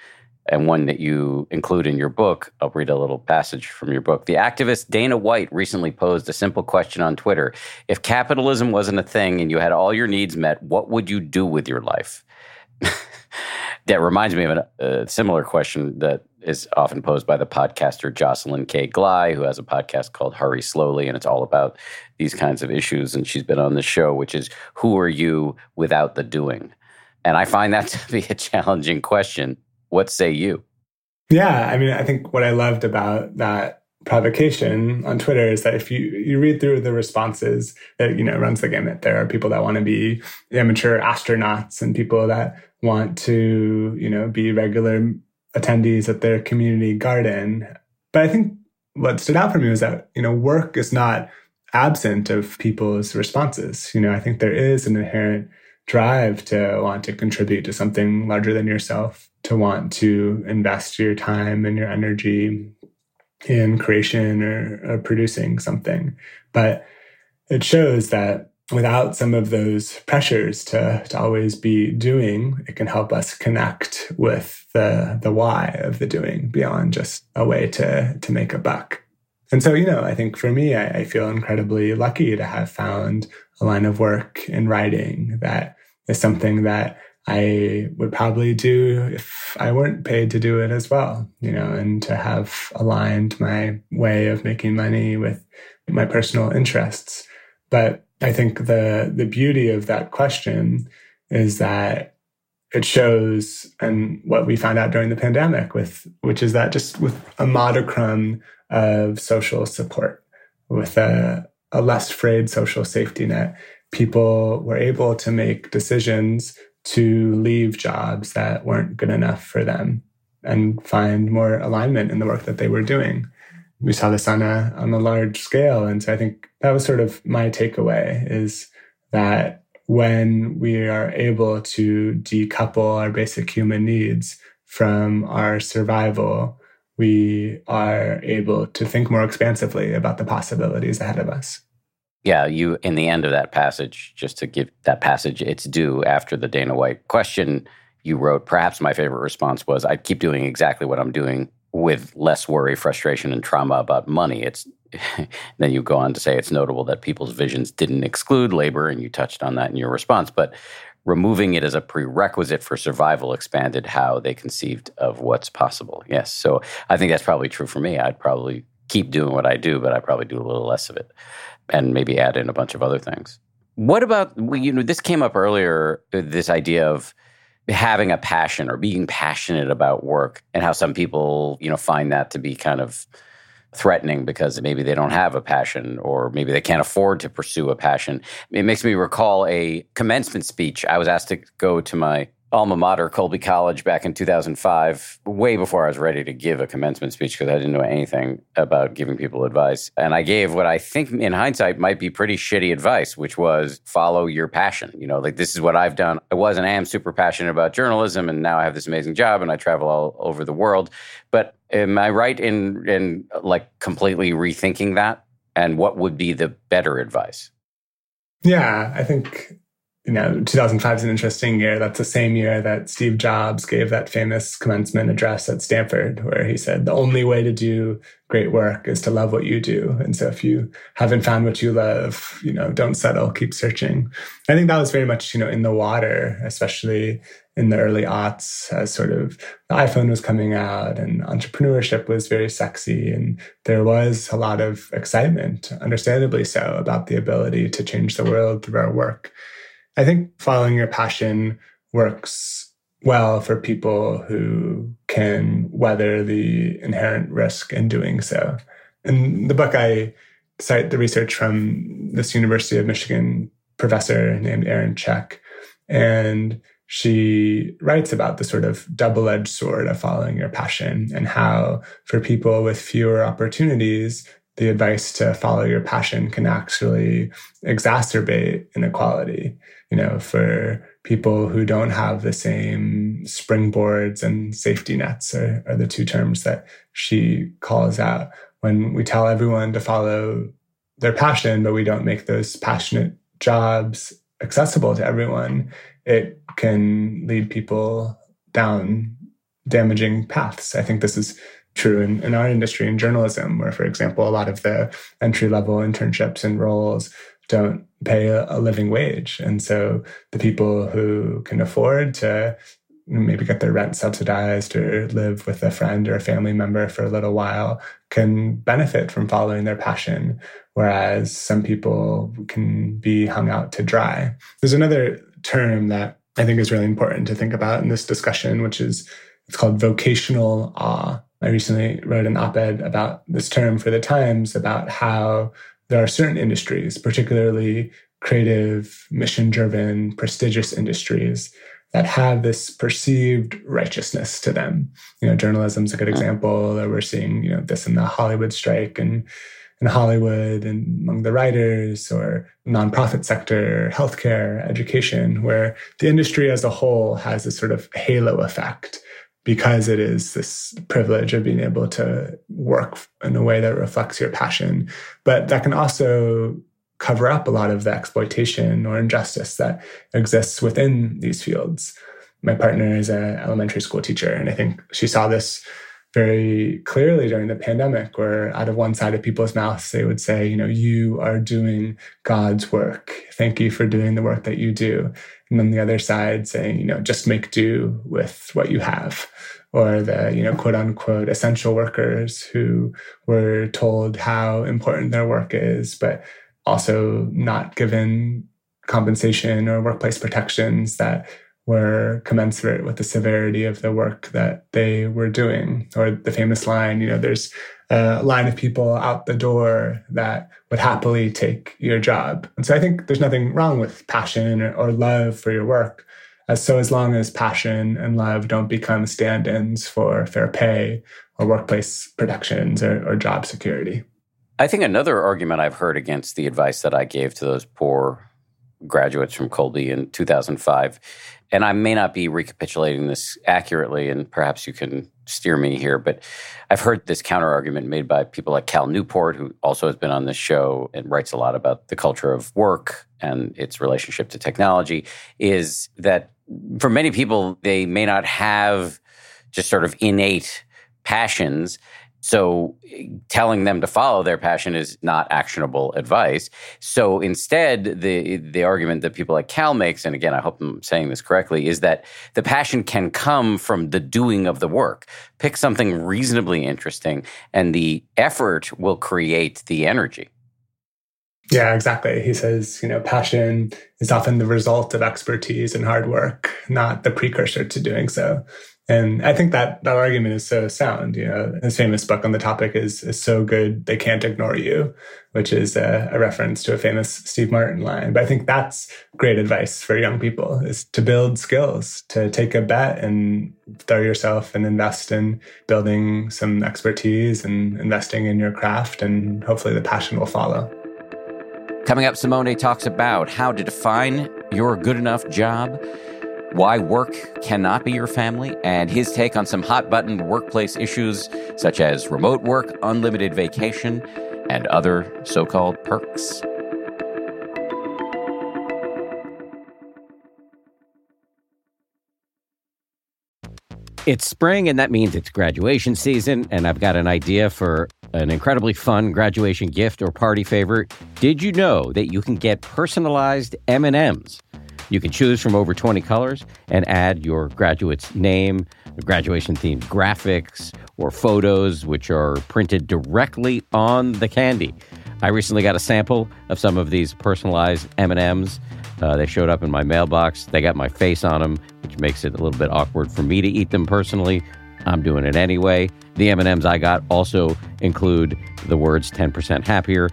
and one that you include in your book. I'll read a little passage from your book. The activist Dana White recently posed a simple question on Twitter If capitalism wasn't a thing and you had all your needs met, what would you do with your life? that reminds me of a, similar question that is often posed by the podcaster Jocelyn K. Glei, who has a podcast called Hurry Slowly, and it's all about these kinds of issues. And she's been on the show, which is Who are you without the doing? And I find that to be a challenging question. What say you? Yeah, I mean, I think what I loved about that provocation on Twitter is that if you you read through the responses, that you know runs the gamut. There are people that want to be amateur astronauts and people that want to you know be regular attendees at their community garden. But I think what stood out for me was that, you know, work is not absent of people's responses. You know, I think there is an inherent drive to want to contribute to something larger than yourself, to want to invest your time and your energy in creation or, or producing something. But it shows that without some of those pressures to, to always be doing, it can help us connect with the, the why of the doing beyond just a way to, to make a buck. And so, you know, I think for me, I, I feel incredibly lucky to have found a line of work in writing that is something that I would probably do if I weren't paid to do it as well, you know, and to have aligned my way of making money with my personal interests. But I think the the beauty of that question is that it shows and what we found out during the pandemic with which is that just with a modicum of social support with a, a less frayed social safety net people were able to make decisions to leave jobs that weren't good enough for them and find more alignment in the work that they were doing we saw this on a on a large scale. And so i think that was sort of my takeaway is that when we are able to decouple our basic human needs from our survival we are able to think more expansively about the possibilities ahead of us. Yeah, you in the end of that passage, just to give that passage its due after the Dana White question, you wrote, perhaps my favorite response was, I'd keep doing exactly what I'm doing with less worry, frustration, and trauma about money. It's then you go on to say it's notable that people's visions didn't exclude labor, and you touched on that in your response. But removing it as a prerequisite for survival expanded how they conceived of what's possible. Yes. So I think that's probably true for me. I'd probably keep doing what I do, but I probably do a little less of it and maybe add in a bunch of other things. What about, you know, this came up earlier, this idea of having a passion or being passionate about work and how some people, you know, find that to be kind of threatening because maybe they don't have a passion or maybe they can't afford to pursue a passion. It makes me recall a commencement speech. I was asked to go to my alma mater, Colby College, back in 2005, way before I was ready to give a commencement speech because I didn't know anything about giving people advice. And I gave what I think in hindsight might be pretty shitty advice, which was follow your passion. You know, like this is what I've done. I was and I am super passionate about journalism, and now I have this amazing job and I travel all over the world. But am I right in, in like completely rethinking that? And what would be the better advice? Yeah, I think you know, 2005 is an interesting year. That's the same year that Steve Jobs gave that famous commencement address at Stanford, where he said, the only way to do great work is to love what you do. And so if you haven't found what you love, you know, don't settle, keep searching. I think that was very much, you know, in the water, especially in the early aughts as sort of the iPhone was coming out and entrepreneurship was very sexy. And there was a lot of excitement, understandably so, about the ability to change the world through our work. I think following your passion works well for people who can weather the inherent risk in doing so. In the book, I cite the research from this University of Michigan professor named Erin Cech. And she writes about the sort of double edged sword of following your passion and how, for people with fewer opportunities, the advice to follow your passion can actually exacerbate inequality you know, for people who don't have the same springboards and safety nets are, are the two terms that she calls out. When we tell everyone to follow their passion, but we don't make those passionate jobs accessible to everyone, it can lead people down damaging paths. I think this is true in, in our industry in journalism, where, for example, a lot of the entry level internships and roles don't pay a, a, living wage. And so the people who can afford to maybe get their rent subsidized or live with a friend or a family member for a little while can benefit from following their passion. Whereas some people can be hung out to dry. There's another term that I think is really important to think about in this discussion, which is it's called vocational awe. I recently wrote an op ed about this term for the Times about how there are certain industries, particularly creative, mission driven, prestigious industries that have this perceived righteousness to them. You know, journalism is a good hmm. example. That we're seeing, you know, this in the Hollywood strike and in Hollywood and among the writers or nonprofit sector, healthcare, education, where the industry as a whole has this sort of halo effect because it is this privilege of being able to work in a way that reflects your passion. But that can also cover up a lot of the exploitation or injustice that exists within these fields. My partner is an elementary school teacher, and I think she saw this very clearly during the pandemic, where out of one side of people's mouths, they would say, you know, you are doing God's work. Thank you for doing the work that you do. And then the other side saying, you know, just make do with what you have. Or the, you know, quote unquote essential workers who were told how important their work is, but also not given compensation or workplace protections that were commensurate with the severity of the work that they were doing. Or the famous line, you know, there's a line of people out the door that would happily take your job. And so I think there's nothing wrong with passion or, or love for your work. As so as long as passion and love don't become stand-ins for fair pay or workplace protections or, or job security. I think another argument I've heard against the advice that I gave to those poor graduates from Colby in 2005. And I may not be recapitulating this accurately, and perhaps you can steer me here, but I've heard this counter argument made by people like Cal Newport, who also has been on this show and writes a lot about the culture of work and its relationship to technology, is that for many people, they may not have just sort of innate passions so telling them to follow their passion is not actionable advice. So instead, the the argument that people like Cal makes, and again, I hope I'm saying this correctly, is that the passion can come from the doing of the work. Pick something reasonably interesting, and the effort will create the energy. Yeah, exactly. He says, you know, passion is often the result of expertise and hard work, not the precursor to doing so. And I think that that argument is so sound. You know, his famous book on the topic is, is so good they can't ignore you, which is a, a, reference to a famous Steve Martin line. But I think that's great advice for young people: is to build skills, to take a bet and throw yourself and invest in building some expertise and investing in your craft, and hopefully the passion will follow. Coming up, Simone talks about how to define your good enough job why work cannot be your family, and his take on some hot button workplace issues such as remote work, unlimited vacation, and other so called perks. It's spring, and that means it's graduation season, and I've got an idea for an incredibly fun graduation gift or party favor. Did you know that you can get personalized M&Ms? You can choose from over 20 colors and add your graduate's name, graduation themed graphics, or photos, which are printed directly on the candy. I recently got a sample of some of these personalized M&Ms. Uh, they showed up in my mailbox. They got my face on them, which makes it a little bit awkward for me to eat them personally. I'm doing it anyway. The M&Ms I got also include the words 10% happier,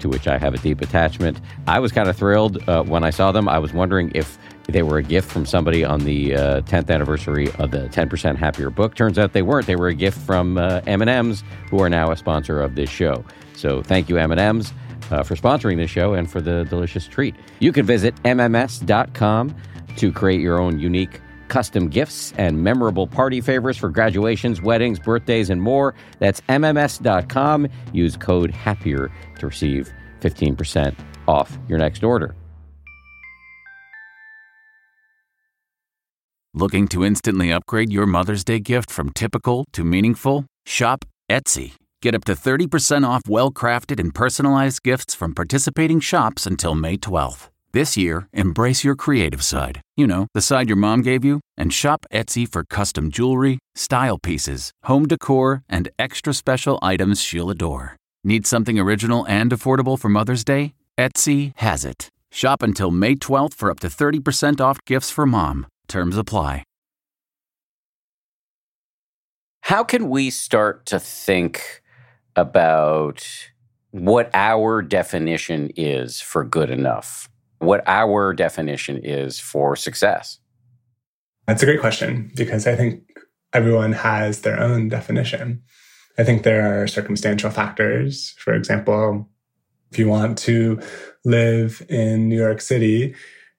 to which I have a deep attachment. I was kind of thrilled uh, when I saw them. I was wondering if they were a gift from somebody on the uh, 10th anniversary of the 10% Happier book. Turns out they weren't. They were a gift from uh, M&M's, who are now a sponsor of this show. So thank you, M&M's. Uh, for sponsoring this show and for the delicious treat. You can visit MMS.com to create your own unique custom gifts and memorable party favors for graduations, weddings, birthdays, and more. That's MMS.com. Use code HAPPIER to receive 15% off your next order. Looking to instantly upgrade your Mother's Day gift from typical to meaningful? Shop Etsy. Get up to 30% off well crafted and personalized gifts from participating shops until May 12th. This year, embrace your creative side. You know, the side your mom gave you, and shop Etsy for custom jewelry, style pieces, home decor, and extra special items she'll adore. Need something original and affordable for Mother's Day? Etsy has it. Shop until May 12th for up to 30% off gifts for mom. Terms apply. How can we start to think about what our definition is for good enough? What our definition is for success? That's a great question because I think everyone has their own definition. I think there are circumstantial factors. For example, if you want to live in New York City,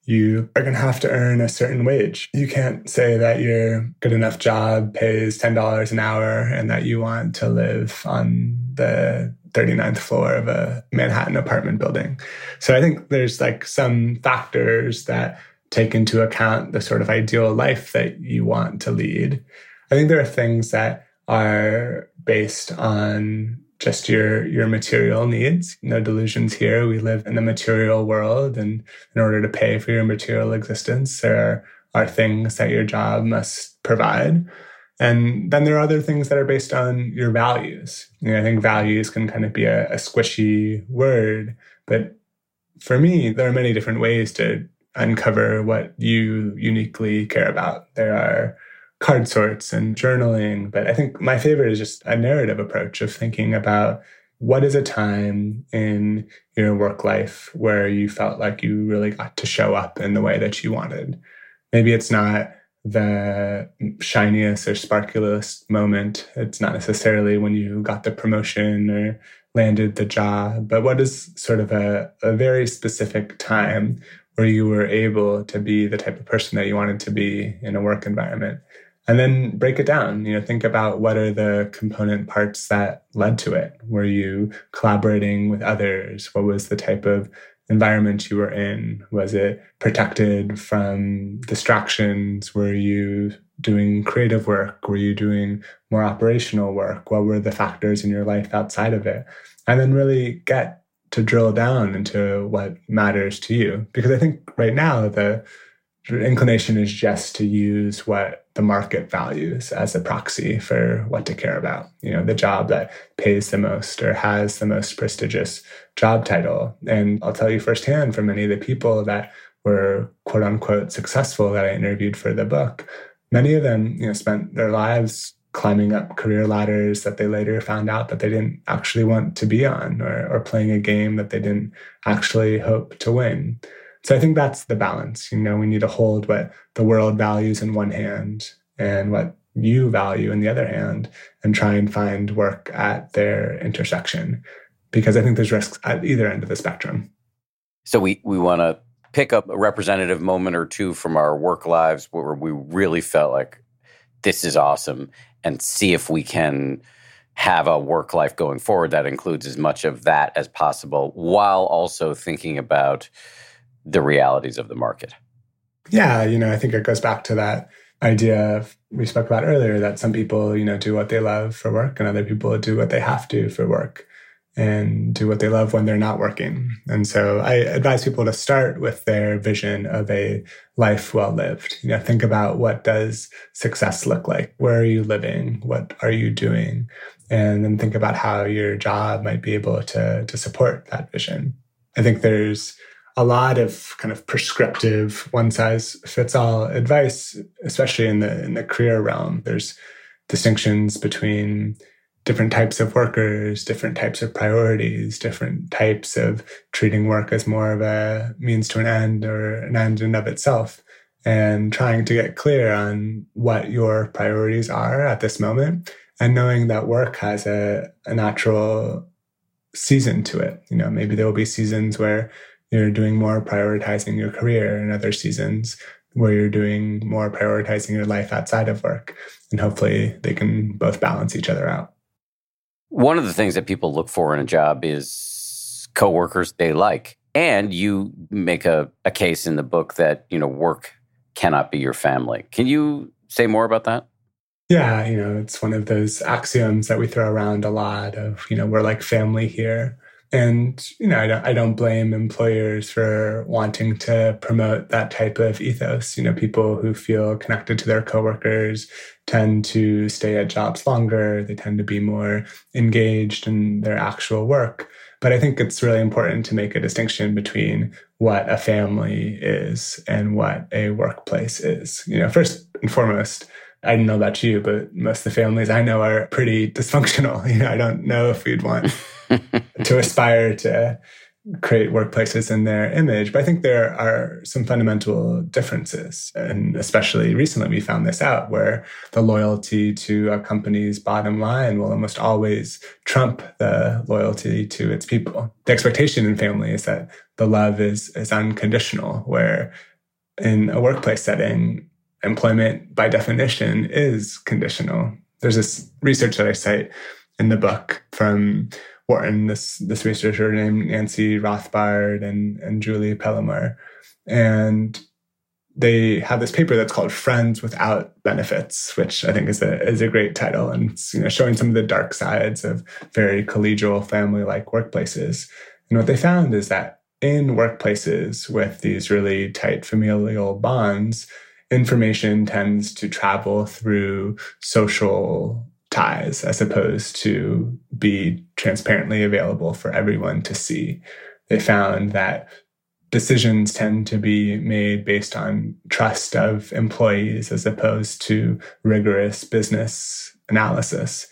you are going to have to earn a certain wage. You can't say that your good enough job pays $10 an hour and that you want to live on the 39th floor of a Manhattan apartment building. So I think there's like some factors that take into account the sort of ideal life that you want to lead. I think there are things that are based on just your your material needs no delusions here we live in the material world and in order to pay for your material existence there are, are things that your job must provide and then there are other things that are based on your values you know, i think values can kind of be a, a squishy word but for me there are many different ways to uncover what you uniquely care about there are card sorts and journaling. But I think my favorite is just a narrative approach of thinking about what is a time in your work life where you felt like you really got to show up in the way that you wanted. Maybe it's not the shiniest or sparkliest moment. It's not necessarily when you got the promotion or landed the job, but what is sort of a, a very specific time where you were able to be the type of person that you wanted to be in a work environment? And then break it down you know think about what are the component parts that led to it. Were you collaborating with others? What was the type of environment you were in? Was it protected from distractions? Were you doing creative work? Were you doing more operational work? What were the factors in your life outside of it? And then really get to drill down into what matters to you. Because i think right now the inclination is just to use what the market values as a proxy for what to care about. You know, the job that pays the most or has the most prestigious job title. And I'll tell you firsthand from many of the people that were quote unquote successful that I interviewed for the book, many of them, you know, spent their lives climbing up career ladders that they later found out that they didn't actually want to be on or, or playing a game that they didn't actually hope to win. So I think that's the balance. You know, we need to hold what the world values in one hand and what you value in the other hand and try and find work at their intersection because I think there's risks at either end of the spectrum. So we we want to pick up a representative moment or two from our work lives where we really felt like this is awesome and see if we can have a work life going forward that includes as much of that as possible while also thinking about the realities of the market. Yeah, you know, I think it goes back to that idea we spoke about earlier that some people, you know, do what they love for work and other people do what they have to for work and do what they love when they're not working. And so I advise people to start with their vision of a life well lived. You know, think about what does success look like? Where are you living? What are you doing? And then think about how your job might be able to, to support that vision. I think there's a lot of kind of prescriptive one size fits all advice especially in the in the career realm. There's distinctions between different types of workers different types of priorities different types of treating work as more of a means to an end or an end in of itself and trying to get clear on what your priorities are at this moment and knowing that work has a, a natural season to it. You know maybe there will be seasons where you're doing more prioritizing your career in other seasons where you're doing more prioritizing your life outside of work. And hopefully they can both balance each other out. One of the things that people look for in a job is coworkers they like. And you make a, a case in the book that, you know, work cannot be your family. Can you say more about that? Yeah, you know, it's one of those axioms that we throw around a lot of, you know, we're like family here. And, you know, I don't, I don't blame employers for wanting to promote that type of ethos. You know, people who feel connected to their coworkers tend to stay at jobs longer. They tend to be more engaged in their actual work. But I think it's really important to make a distinction between what a family is and what a workplace is. You know, first and foremost, I don't know about you, but most of the families I know are pretty dysfunctional. You know, I don't know if we'd want to aspire to create workplaces in their image. But I think there are some fundamental differences. And especially recently, we found this out where the loyalty to a company's bottom line will almost always trump the loyalty to its people. The expectation in family is that the love is, is unconditional, where in a workplace setting, employment by definition is conditional. There's this research that I cite in the book from Wharton, this this researcher named Nancy Rothbard and and Julie Pillemer, and they have this paper that's called "Friends Without Benefits," which I think is a is a great title, and you know showing some of the dark sides of very collegial, family-like workplaces. And what they found is that in workplaces with these really tight familial bonds, information tends to travel through social ties as opposed to be transparently available for everyone to see. They found that decisions tend to be made based on trust of employees as opposed to rigorous business analysis.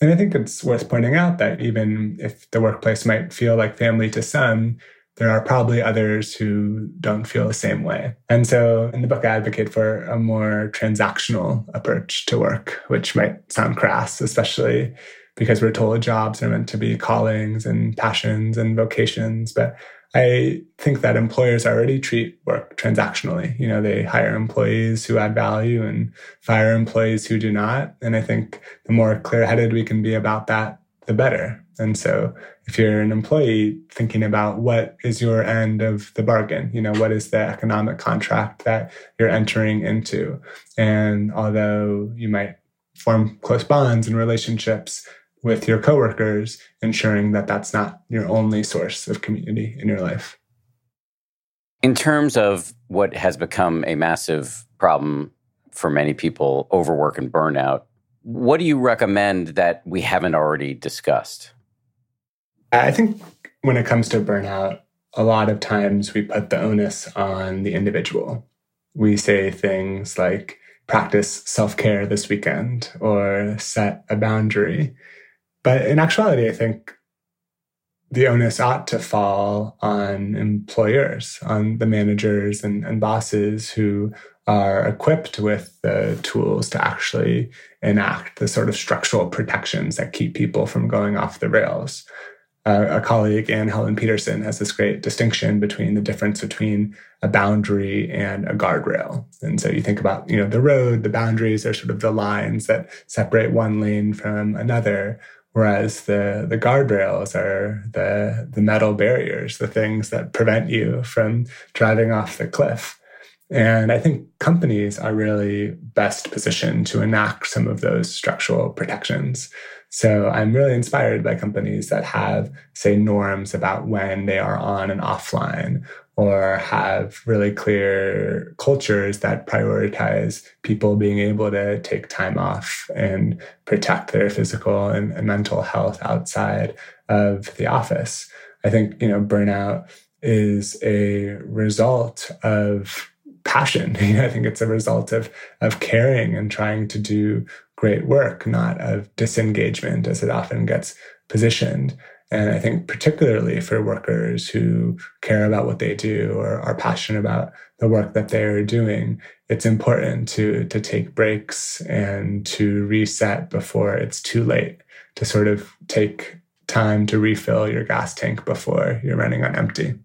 And I think it's worth pointing out that even if the workplace might feel like family to some, there are probably others who don't feel the same way. And so in the book, I advocate for a more transactional approach to work, which might sound crass, especially because we're told jobs are meant to be callings and passions and vocations. But I think that employers already treat work transactionally. You know, they hire employees who add value and fire employees who do not. And I think the more clear headed we can be about that, the better. And so if you're an employee thinking about what is your end of the bargain, you know, what is the economic contract that you're entering into? And although you might form close bonds and relationships, with your coworkers, ensuring that that's not your only source of community in your life. In terms of what has become a massive problem for many people, overwork and burnout, what do you recommend that we haven't already discussed? I think when it comes to burnout, a lot of times we put the onus on the individual. We say things like, practice self care this weekend or set a boundary. But in actuality, I think the onus ought to fall on employers, on the managers and, and bosses who are equipped with the tools to actually enact the sort of structural protections that keep people from going off the rails. Uh, a colleague, Anne Helen Petersen has this great distinction between the difference between a boundary and a guardrail. And so you think about, you know, the road, the boundaries are sort of the lines that separate one lane from another. Whereas the, the guardrails are the, the metal barriers, the things that prevent you from driving off the cliff. And I think companies are really best positioned to enact some of those structural protections. So I'm really inspired by companies that have, say, norms about when they are on and offline or have really clear cultures that prioritize people being able to take time off and protect their physical and, and mental health outside of the office. I think, you know, burnout is a result of passion. I think it's a result of of caring and trying to do great work, not of disengagement as it often gets positioned. And I think, particularly for workers who care about what they do or are passionate about the work that they're doing, it's important to, to take breaks and to reset before it's too late, to sort of take time to refill your gas tank before you're running on empty.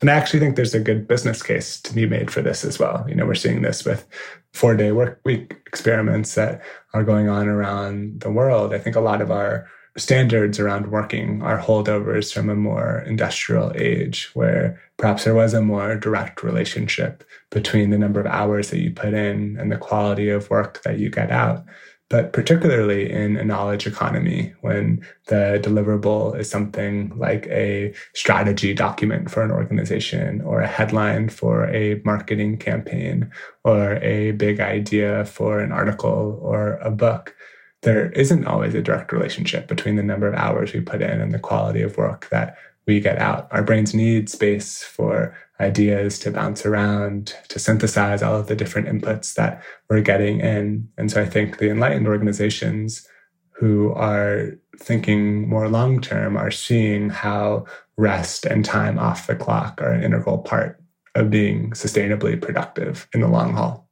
And I actually think there's a good business case to be made for this as well. You know, we're seeing this with four day work week experiments that are going on around the world. I think a lot of our standards around working are holdovers from a more industrial age where perhaps there was a more direct relationship between the number of hours that you put in and the quality of work that you get out. But particularly in a knowledge economy, when the deliverable is something like a strategy document for an organization or a headline for a marketing campaign or a big idea for an article or a book, there isn't always a direct relationship between the number of hours we put in and the quality of work that we get out. Our brains need space for ideas to bounce around, to synthesize all of the different inputs that we're getting in. And so I think the enlightened organizations who are thinking more long term are seeing how rest and time off the clock are an integral part of being sustainably productive in the long haul.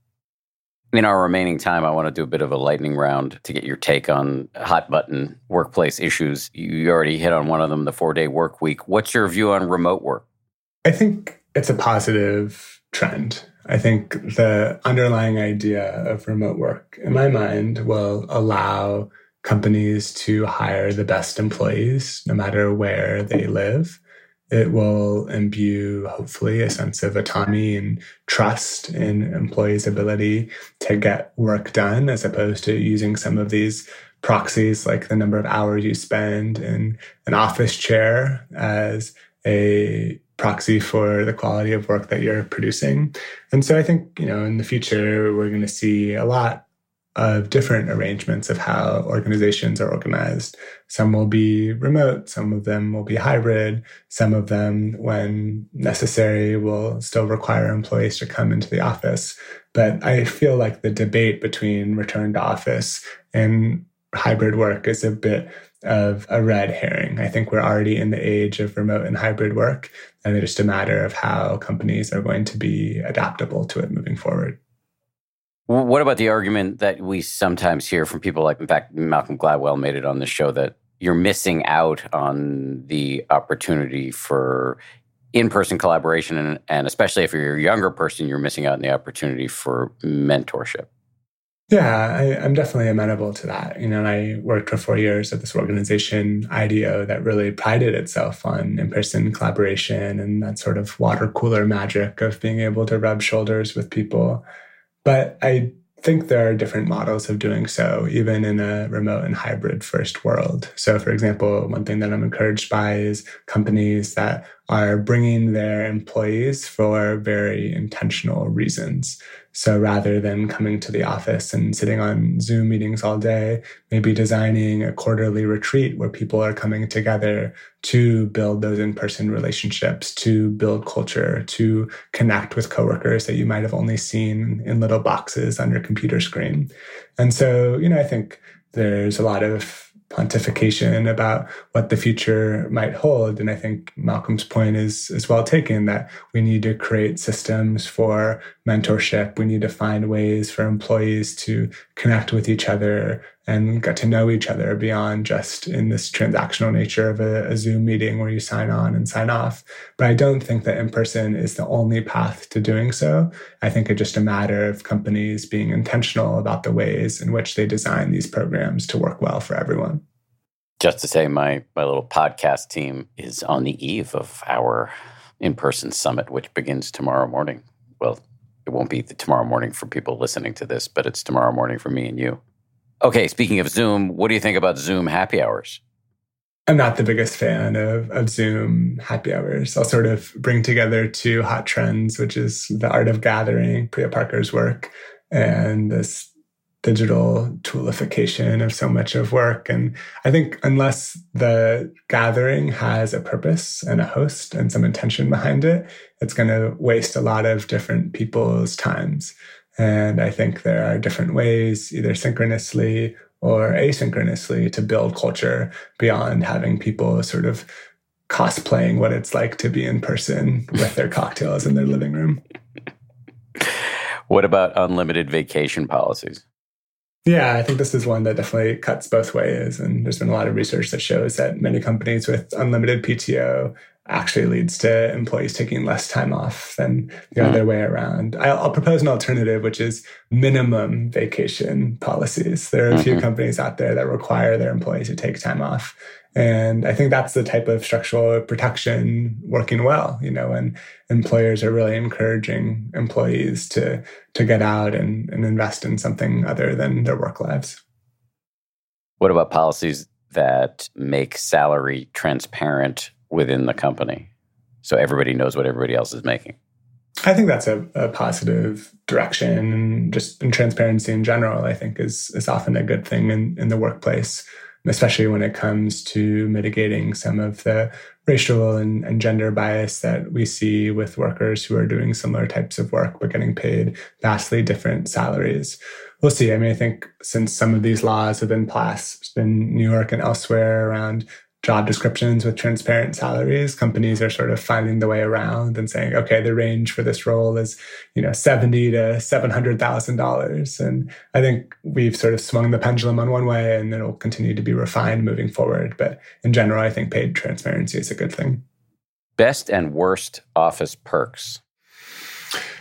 In our remaining time, I want to do a bit of a lightning round to get your take on hot button workplace issues. You already hit on one of them, the four day work week. What's your view on remote work? I think it's a positive trend. I think the underlying idea of remote work, in my mind, will allow companies to hire the best employees no matter where they live. It will imbue, hopefully, a sense of autonomy and trust in employees' ability to get work done, as opposed to using some of these proxies like the number of hours you spend in an office chair as a proxy for the quality of work that you're producing. And so I think, you know, in the future, we're going to see a lot of different arrangements of how organizations are organized. Some will be remote, some of them will be hybrid, some of them, when necessary, will still require employees to come into the office. But I feel like the debate between return to office and hybrid work is a bit of a red herring. I think we're already in the age of remote and hybrid work, and it's just a matter of how companies are going to be adaptable to it moving forward. What about the argument that we sometimes hear from people like, in fact, Malcolm Gladwell made it on the show that you're missing out on the opportunity for in-person collaboration and, and especially if you're a younger person you're missing out on the opportunity for mentorship? Yeah I, am definitely amenable to that. You know i worked for four years at this organization IDEO that really prided itself on in-person collaboration and that sort of water cooler magic of being able to rub shoulders with people but i think there are different models of doing so, even in a remote and hybrid first world. So, for example, one thing that I'm encouraged by is companies that are bringing their employees for very intentional reasons. So rather than coming to the office and sitting on Zoom meetings all day, maybe designing a quarterly retreat where people are coming together to build those in-person relationships, to build culture, to connect with coworkers that you might have only seen in little boxes on your computer screen. And so, you know, I think there's a lot of pontification about what the future might hold. And I think Malcolm's point is, is well taken that we need to create systems for mentorship. We need to find ways for employees to connect with each other and get to know each other beyond just in this transactional nature of a, a, Zoom meeting where you sign on and sign off. But I don't think that in person is the only path to doing so. I think it's just a matter of companies being intentional about the ways in which they design these programs to work well for everyone. Just to say, my, my little podcast team is on the eve of our in person summit, which begins tomorrow morning. Well, it won't be tomorrow morning for people listening to this, but it's tomorrow morning for me and you. Okay, speaking of Zoom, what do you think about Zoom happy hours? I'm not the biggest fan of, of Zoom happy hours. I'll sort of bring together two hot trends, which is the art of gathering, Priya Parker's work, and this digital toolification of so much of work. And I think unless the gathering has a purpose and a host and some intention behind it, it's going to waste a lot of different people's times. And I think there are different ways, either synchronously or asynchronously, to build culture beyond having people sort of cosplaying what it's like to be in person with their cocktails in their living room. What about unlimited vacation policies? Yeah, I think this is one that definitely cuts both ways. And there's been a lot of research that shows that many companies with unlimited PTO actually leads to employees taking less time off than the mm. other way around. I'll, I'll, propose an alternative, which is minimum vacation policies. There are a mm-hmm. few companies out there that require their employees to take time off. And I think that's the type of structural protection working well, you know, and employers are really encouraging employees to, to get out and, and invest in something other than their work lives. What about policies that make salary transparent within the company so everybody knows what everybody else is making? I think that's a, a positive direction and just in transparency in general, I think is is often a good thing in, in the workplace, especially when it comes to mitigating some of the racial and, and gender bias that we see with workers who are doing similar types of work but getting paid vastly different salaries. We'll see. I mean, I think since some of these laws have been passed in New York and elsewhere around job descriptions with transparent salaries, companies are sort of finding the way around and saying, okay, the range for this role is, you know, seventy to seven hundred thousand dollars. And I think we've sort of swung the pendulum on one way, and it'll continue to be refined moving forward. But in general, I think paid transparency is a good thing. Best and worst office perks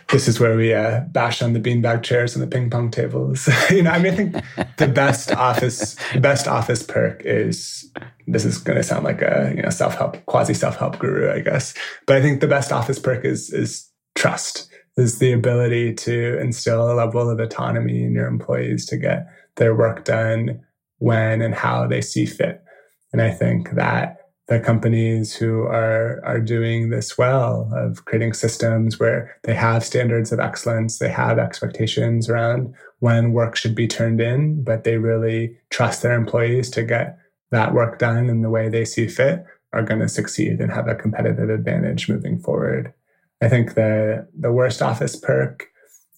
this is where we uh, bash on the beanbag chairs and the ping pong tables. you know, I mean, I think the best office, best office perk is this is going to sound like a you know self help, quasi self help guru, I guess. But I think the best office perk is is trust, is the ability to instill a level of autonomy in your employees to get their work done when and how they see fit. And I think that the companies who are are doing this well of creating systems where they have standards of excellence they have expectations around when work should be turned in but they really trust their employees to get that work done in the way they see fit are going to succeed and have a competitive advantage moving forward. I think the the worst office perk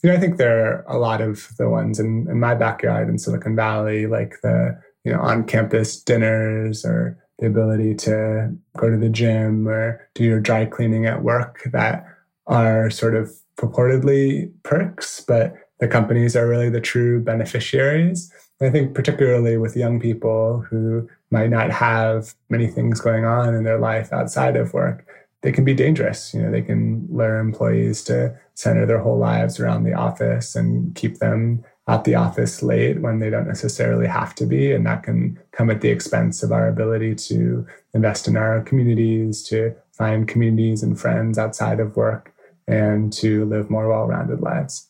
you know i think there are a lot of the ones in, in my backyard in silicon valley like the you know on campus dinners or the ability to go to the gym or do your dry cleaning at work that are sort of purportedly perks, but the companies are really the true beneficiaries. I think particularly with young people who might not have many things going on in their life outside of work, they can be dangerous. You know, they can lure employees to center their whole lives around the office and keep them at the office late when they don't necessarily have to be. And that can come at the expense of our ability to invest in our communities, to find communities and friends outside of work, and to live more well rounded lives.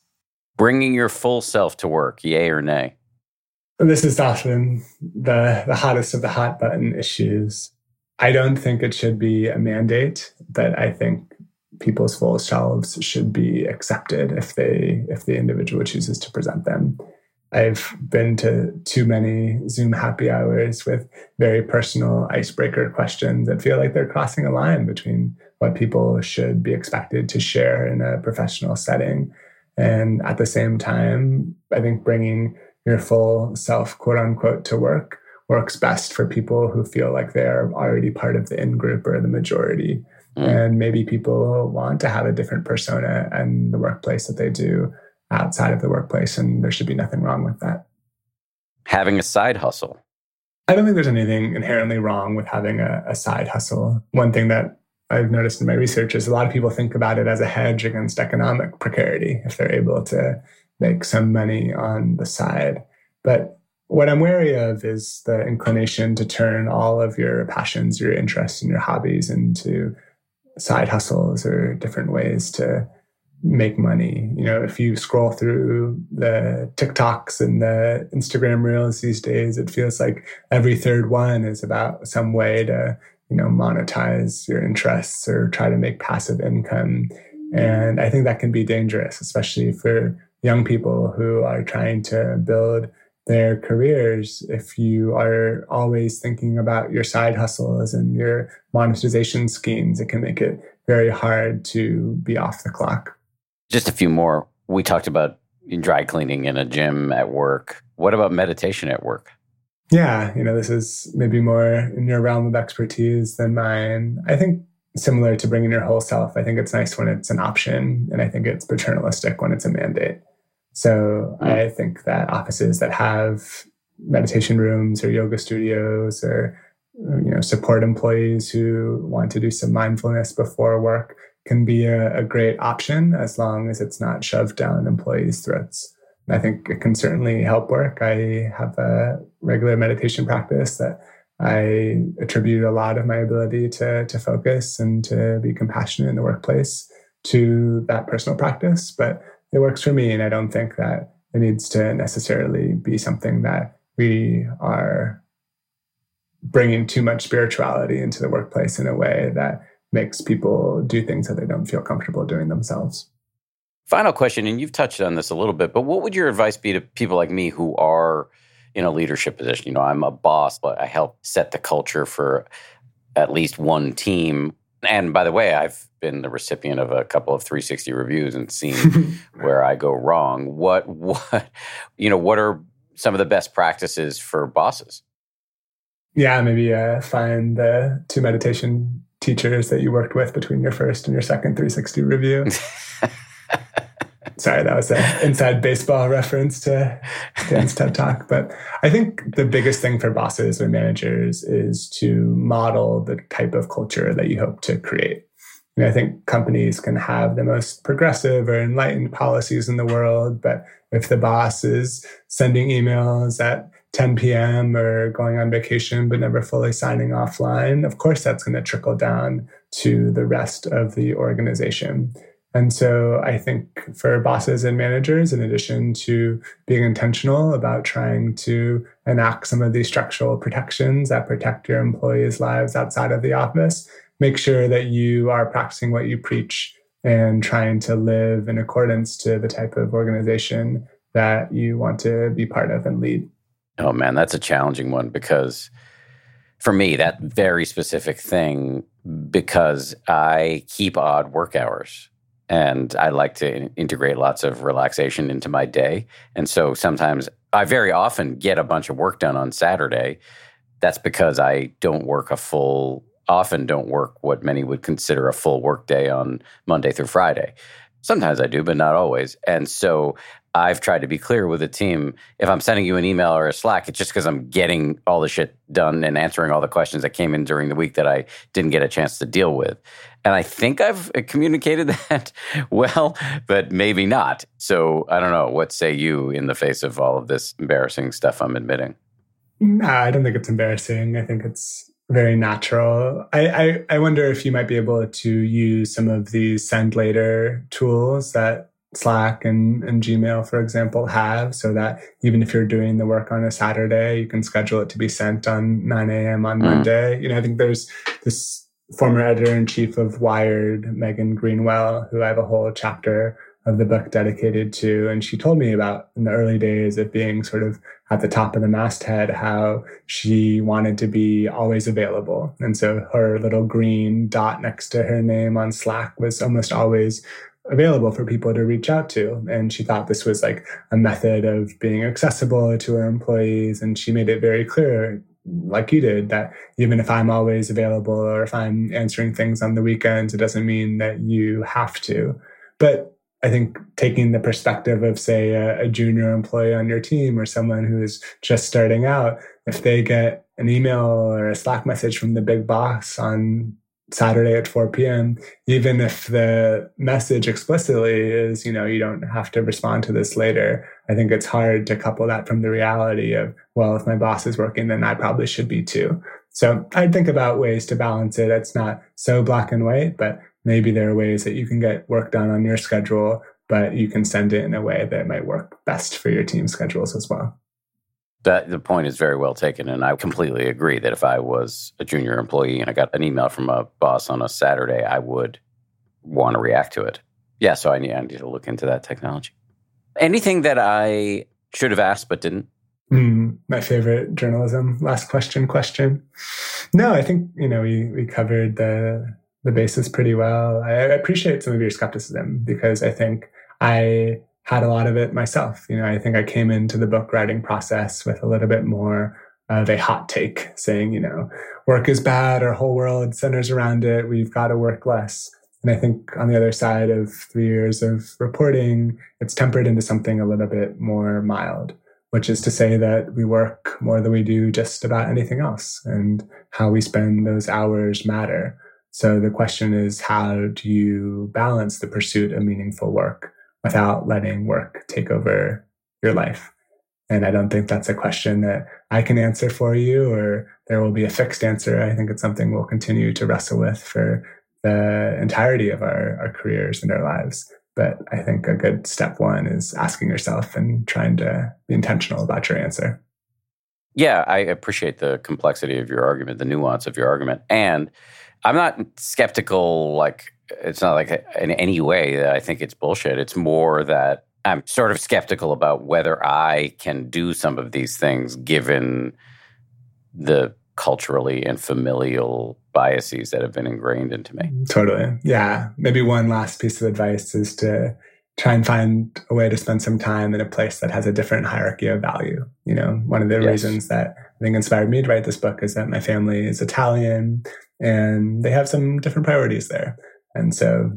Bringing your full self to work, yay or nay? This is often the, the hottest of the hot button issues. I don't think it should be a mandate, but I think people's full selves should be accepted if they if the individual chooses to present them. I've been to too many Zoom happy hours with very personal icebreaker questions that feel like they're crossing a line between what people should be expected to share in a professional setting. And at the same time, I think bringing your full self, quote unquote, to work works best for people who feel like they're already part of the in group or the majority. Mm. And maybe people want to have a different persona and the workplace that they do outside of the workplace. And there should be nothing wrong with that. Having a side hustle. I don't think there's anything inherently wrong with having a, a side hustle. One thing that I've noticed in my research is a lot of people think about it as a hedge against economic precarity if they're able to make some money on the side. But what I'm wary of is the inclination to turn all of your passions, your interests, and your hobbies into side hustles or different ways to make money. You know, if you scroll through the TikToks and the Instagram reels these days, it feels like every third one is about some way to, you know, monetize your interests or try to make passive income. And I think that can be dangerous, especially for young people who are trying to build their careers if you are always thinking about your side hustles and your monetization schemes it can make it very hard to be off the clock. Just a few more. We talked about dry cleaning in a gym at work. What about meditation at work? Yeah you know this is maybe more in your realm of expertise than mine. I think similar to bringing your whole self i think it's nice when it's an option and i think it's paternalistic when it's a mandate so mm. I think that offices that have meditation rooms or yoga studios or you know support employees who want to do some mindfulness before work can be a, a great option as long as it's not shoved down employees' throats. I think it can certainly help work. I have a regular meditation practice that I attribute a lot of my ability to, to focus and to be compassionate in the workplace to that personal practice. But it works for me. And I don't think that it needs to necessarily be something that we are bringing too much spirituality into the workplace in a way that makes people do things that they don't feel comfortable doing themselves. Final question, and you've touched on this a little bit, but what would your advice be to people like me who are in a leadership position? You know, I'm a boss, but I help set the culture for at least one team. And by the way, I've been the recipient of a couple of 360 reviews and seen where I go wrong. What what you know, what are some of the best practices for bosses? Yeah, maybe uh, find the two meditation teachers that you worked with between your first and your second 360 review. Sorry, that was an inside baseball reference to Dan's TED Talk. But I think the biggest thing for bosses or managers is to model the type of culture that you hope to create. And I think companies can have the most progressive or enlightened policies in the world, but if the boss is sending emails at 10 p.m. or going on vacation but never fully signing offline, of course that's going to trickle down to the rest of the organization. And so I think for bosses and managers, in addition to being intentional about trying to enact some of these structural protections that protect your employees' lives outside of the office, make sure that you are practicing what you preach and trying to live in accordance to the type of organization that you want to be part of and lead. Oh man, that's a challenging one because for me, that very specific thing, because I keep odd work hours and I like to integrate lots of relaxation into my day. And so sometimes I very often get a bunch of work done on Saturday. That's because I don't work a full often don't work what many would consider a full work day on Monday through Friday. Sometimes I do, but not always. And so I've tried to be clear with the team. If I'm sending you an email or a Slack, it's just because I'm getting all the shit done and answering all the questions that came in during the week that I didn't get a chance to deal with. And I think I've communicated that well, but maybe not. So I don't know. What say you in the face of all of this embarrassing stuff I'm admitting? No, I don't think it's embarrassing. I think it's very natural. I, I, I wonder if you might be able to use some of these send later tools that Slack and, and Gmail, for example, have so that even if you're doing the work on a Saturday, you can schedule it to be sent on 9 a.m. on mm. Monday. You know, I think there's this former editor in chief of Wired, Megan Greenwell, who I have a whole chapter of the book dedicated to. And she told me about in the early days of being sort of at the top of the masthead, how she wanted to be always available. And so her little green dot next to her name on Slack was almost always available for people to reach out to. And she thought this was like a method of being accessible to her employees. And she made it very clear, like you did, that even if I'm always available or if I'm answering things on the weekends, it doesn't mean that you have to. But I think taking the perspective of, say, a, a, junior employee on your team or someone who is just starting out, if they get an email or a Slack message from the big boss on Saturday at 4 p.m., even if the message explicitly is, you know, you don't have to respond to this later, I think it's hard to couple that from the reality of, well, if my boss is working, then I probably should be too. So I'd think about ways to balance it. It's not so black and white, but maybe there are ways that you can get work done on your schedule, but you can send it in a way that might work best for your team schedules as well. That the point is very well taken, and I completely agree that if I was a junior employee and I got an email from a boss on a Saturday, I would want to react to it. Yeah, so I need, I need to look into that technology. Anything that I should have asked but didn't? Mm, my favorite journalism last question question. No, I think you know we we covered the the basis pretty well. I, I appreciate some of your skepticism because I think I had a lot of it myself. You know, I think I came into the book writing process with a little bit more of a hot take saying, you know, work is bad, our whole world centers around it, we've got to work less. And I think on the other side of three years of reporting, it's tempered into something a little bit more mild, which is to say that we work more than we do just about anything else. And how we spend those hours matter. So the question is, how do you balance the pursuit of meaningful work without letting work take over your life? And I don't think that's a question that I can answer for you or there will be a fixed answer. I think it's something we'll continue to wrestle with for the entirety of our, our careers and our lives. But I think a good step one is asking yourself and trying to be intentional about your answer. Yeah, I appreciate the complexity of your argument, the nuance of your argument. And I'm not skeptical like it's not like in any way that I think it's bullshit. It's more that I'm sort of skeptical about whether I can do some of these things given the culturally and familial biases that have been ingrained into me. Mm-hmm. Totally. Yeah. Maybe one last piece of advice is to try and find a way to spend some time in a place that has a different hierarchy of value. You know, one of the yes. reasons that I think inspired me to write this book is that my family is Italian and they have some different priorities there. And so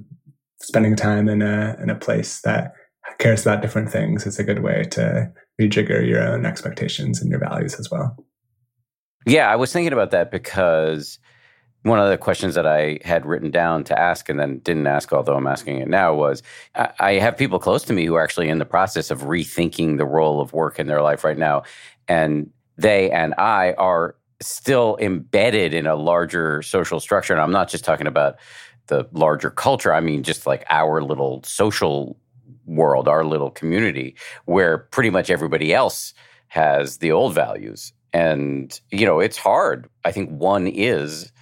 spending time in a in a place that cares about different things is a good way to rejigger your own expectations and your values as well. Yeah, I was thinking about that because one of the questions that I had written down to ask and then didn't ask, although I'm asking it now, was I have people close to me who are actually in the process of rethinking the role of work in their life right now. And they and I are still embedded in a larger social structure. And I'm not just talking about the larger culture. I mean, just like our little social world, our little community, where pretty much everybody else has the old values. And, you know, it's hard. I think one is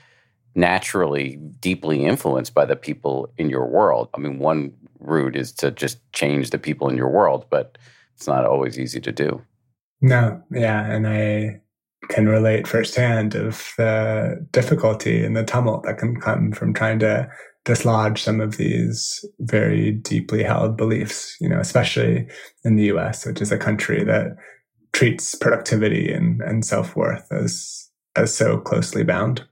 naturally deeply influenced by the people in your world. I mean, one route is to just change the people in your world, but it's not always easy to do. No, yeah. And I can relate firsthand of the difficulty and the tumult that can come from trying to dislodge some of these very deeply held beliefs, you know, especially in the US, which is a country that treats productivity and, and self-worth as as so closely bound.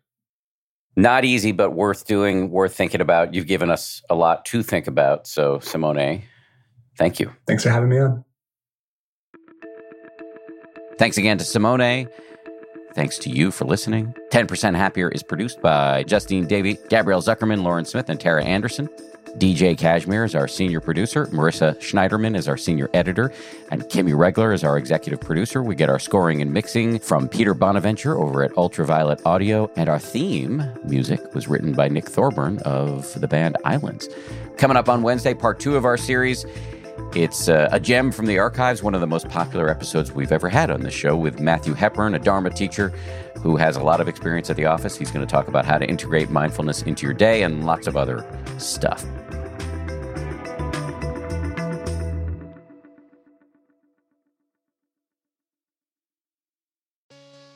Not easy, but worth doing, worth thinking about. You've given us a lot to think about. So, Simone, thank you. Thanks for having me on. Thanks again to Simone. Thanks to you for listening. 10% Happier is produced by Justine Davey, Gabrielle Zuckerman, Lauren Smith, and Tara Anderson. DJ Kashmiri is our senior producer. Marissa Schneiderman is our senior editor. And Kimmy Regler is our executive producer. We get our scoring and mixing from Peter Bonaventure over at Ultraviolet Audio. And our theme music was written by Nick Thorburn of the band Islands. Coming up on Wednesday, part two of our series. It's uh, a gem from the archives, one of the most popular episodes we've ever had on the show with Matthew Hepburn, a Dharma teacher who has a lot of experience at the office. He's going to talk about how to integrate mindfulness into your day and lots of other stuff.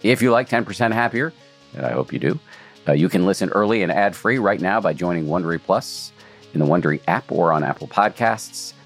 If you like 10% Happier, and I hope you do, uh, you can listen early and ad free right now by joining Wondery Plus in the Wondery app or on Apple Podcasts.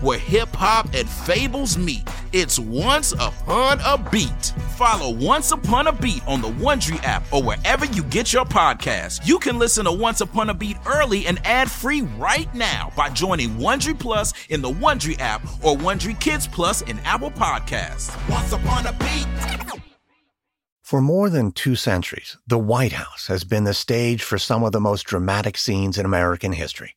where hip hop and fables meet. It's Once Upon a Beat. Follow Once Upon a Beat on the Wondery app or wherever you get your podcasts. You can listen to Once Upon a Beat early and ad free right now by joining Wondery Plus in the Wondery app or Wondery Kids Plus in Apple Podcasts. Once Upon a Beat. For more than two centuries, the White House has been the stage for some of the most dramatic scenes in American history.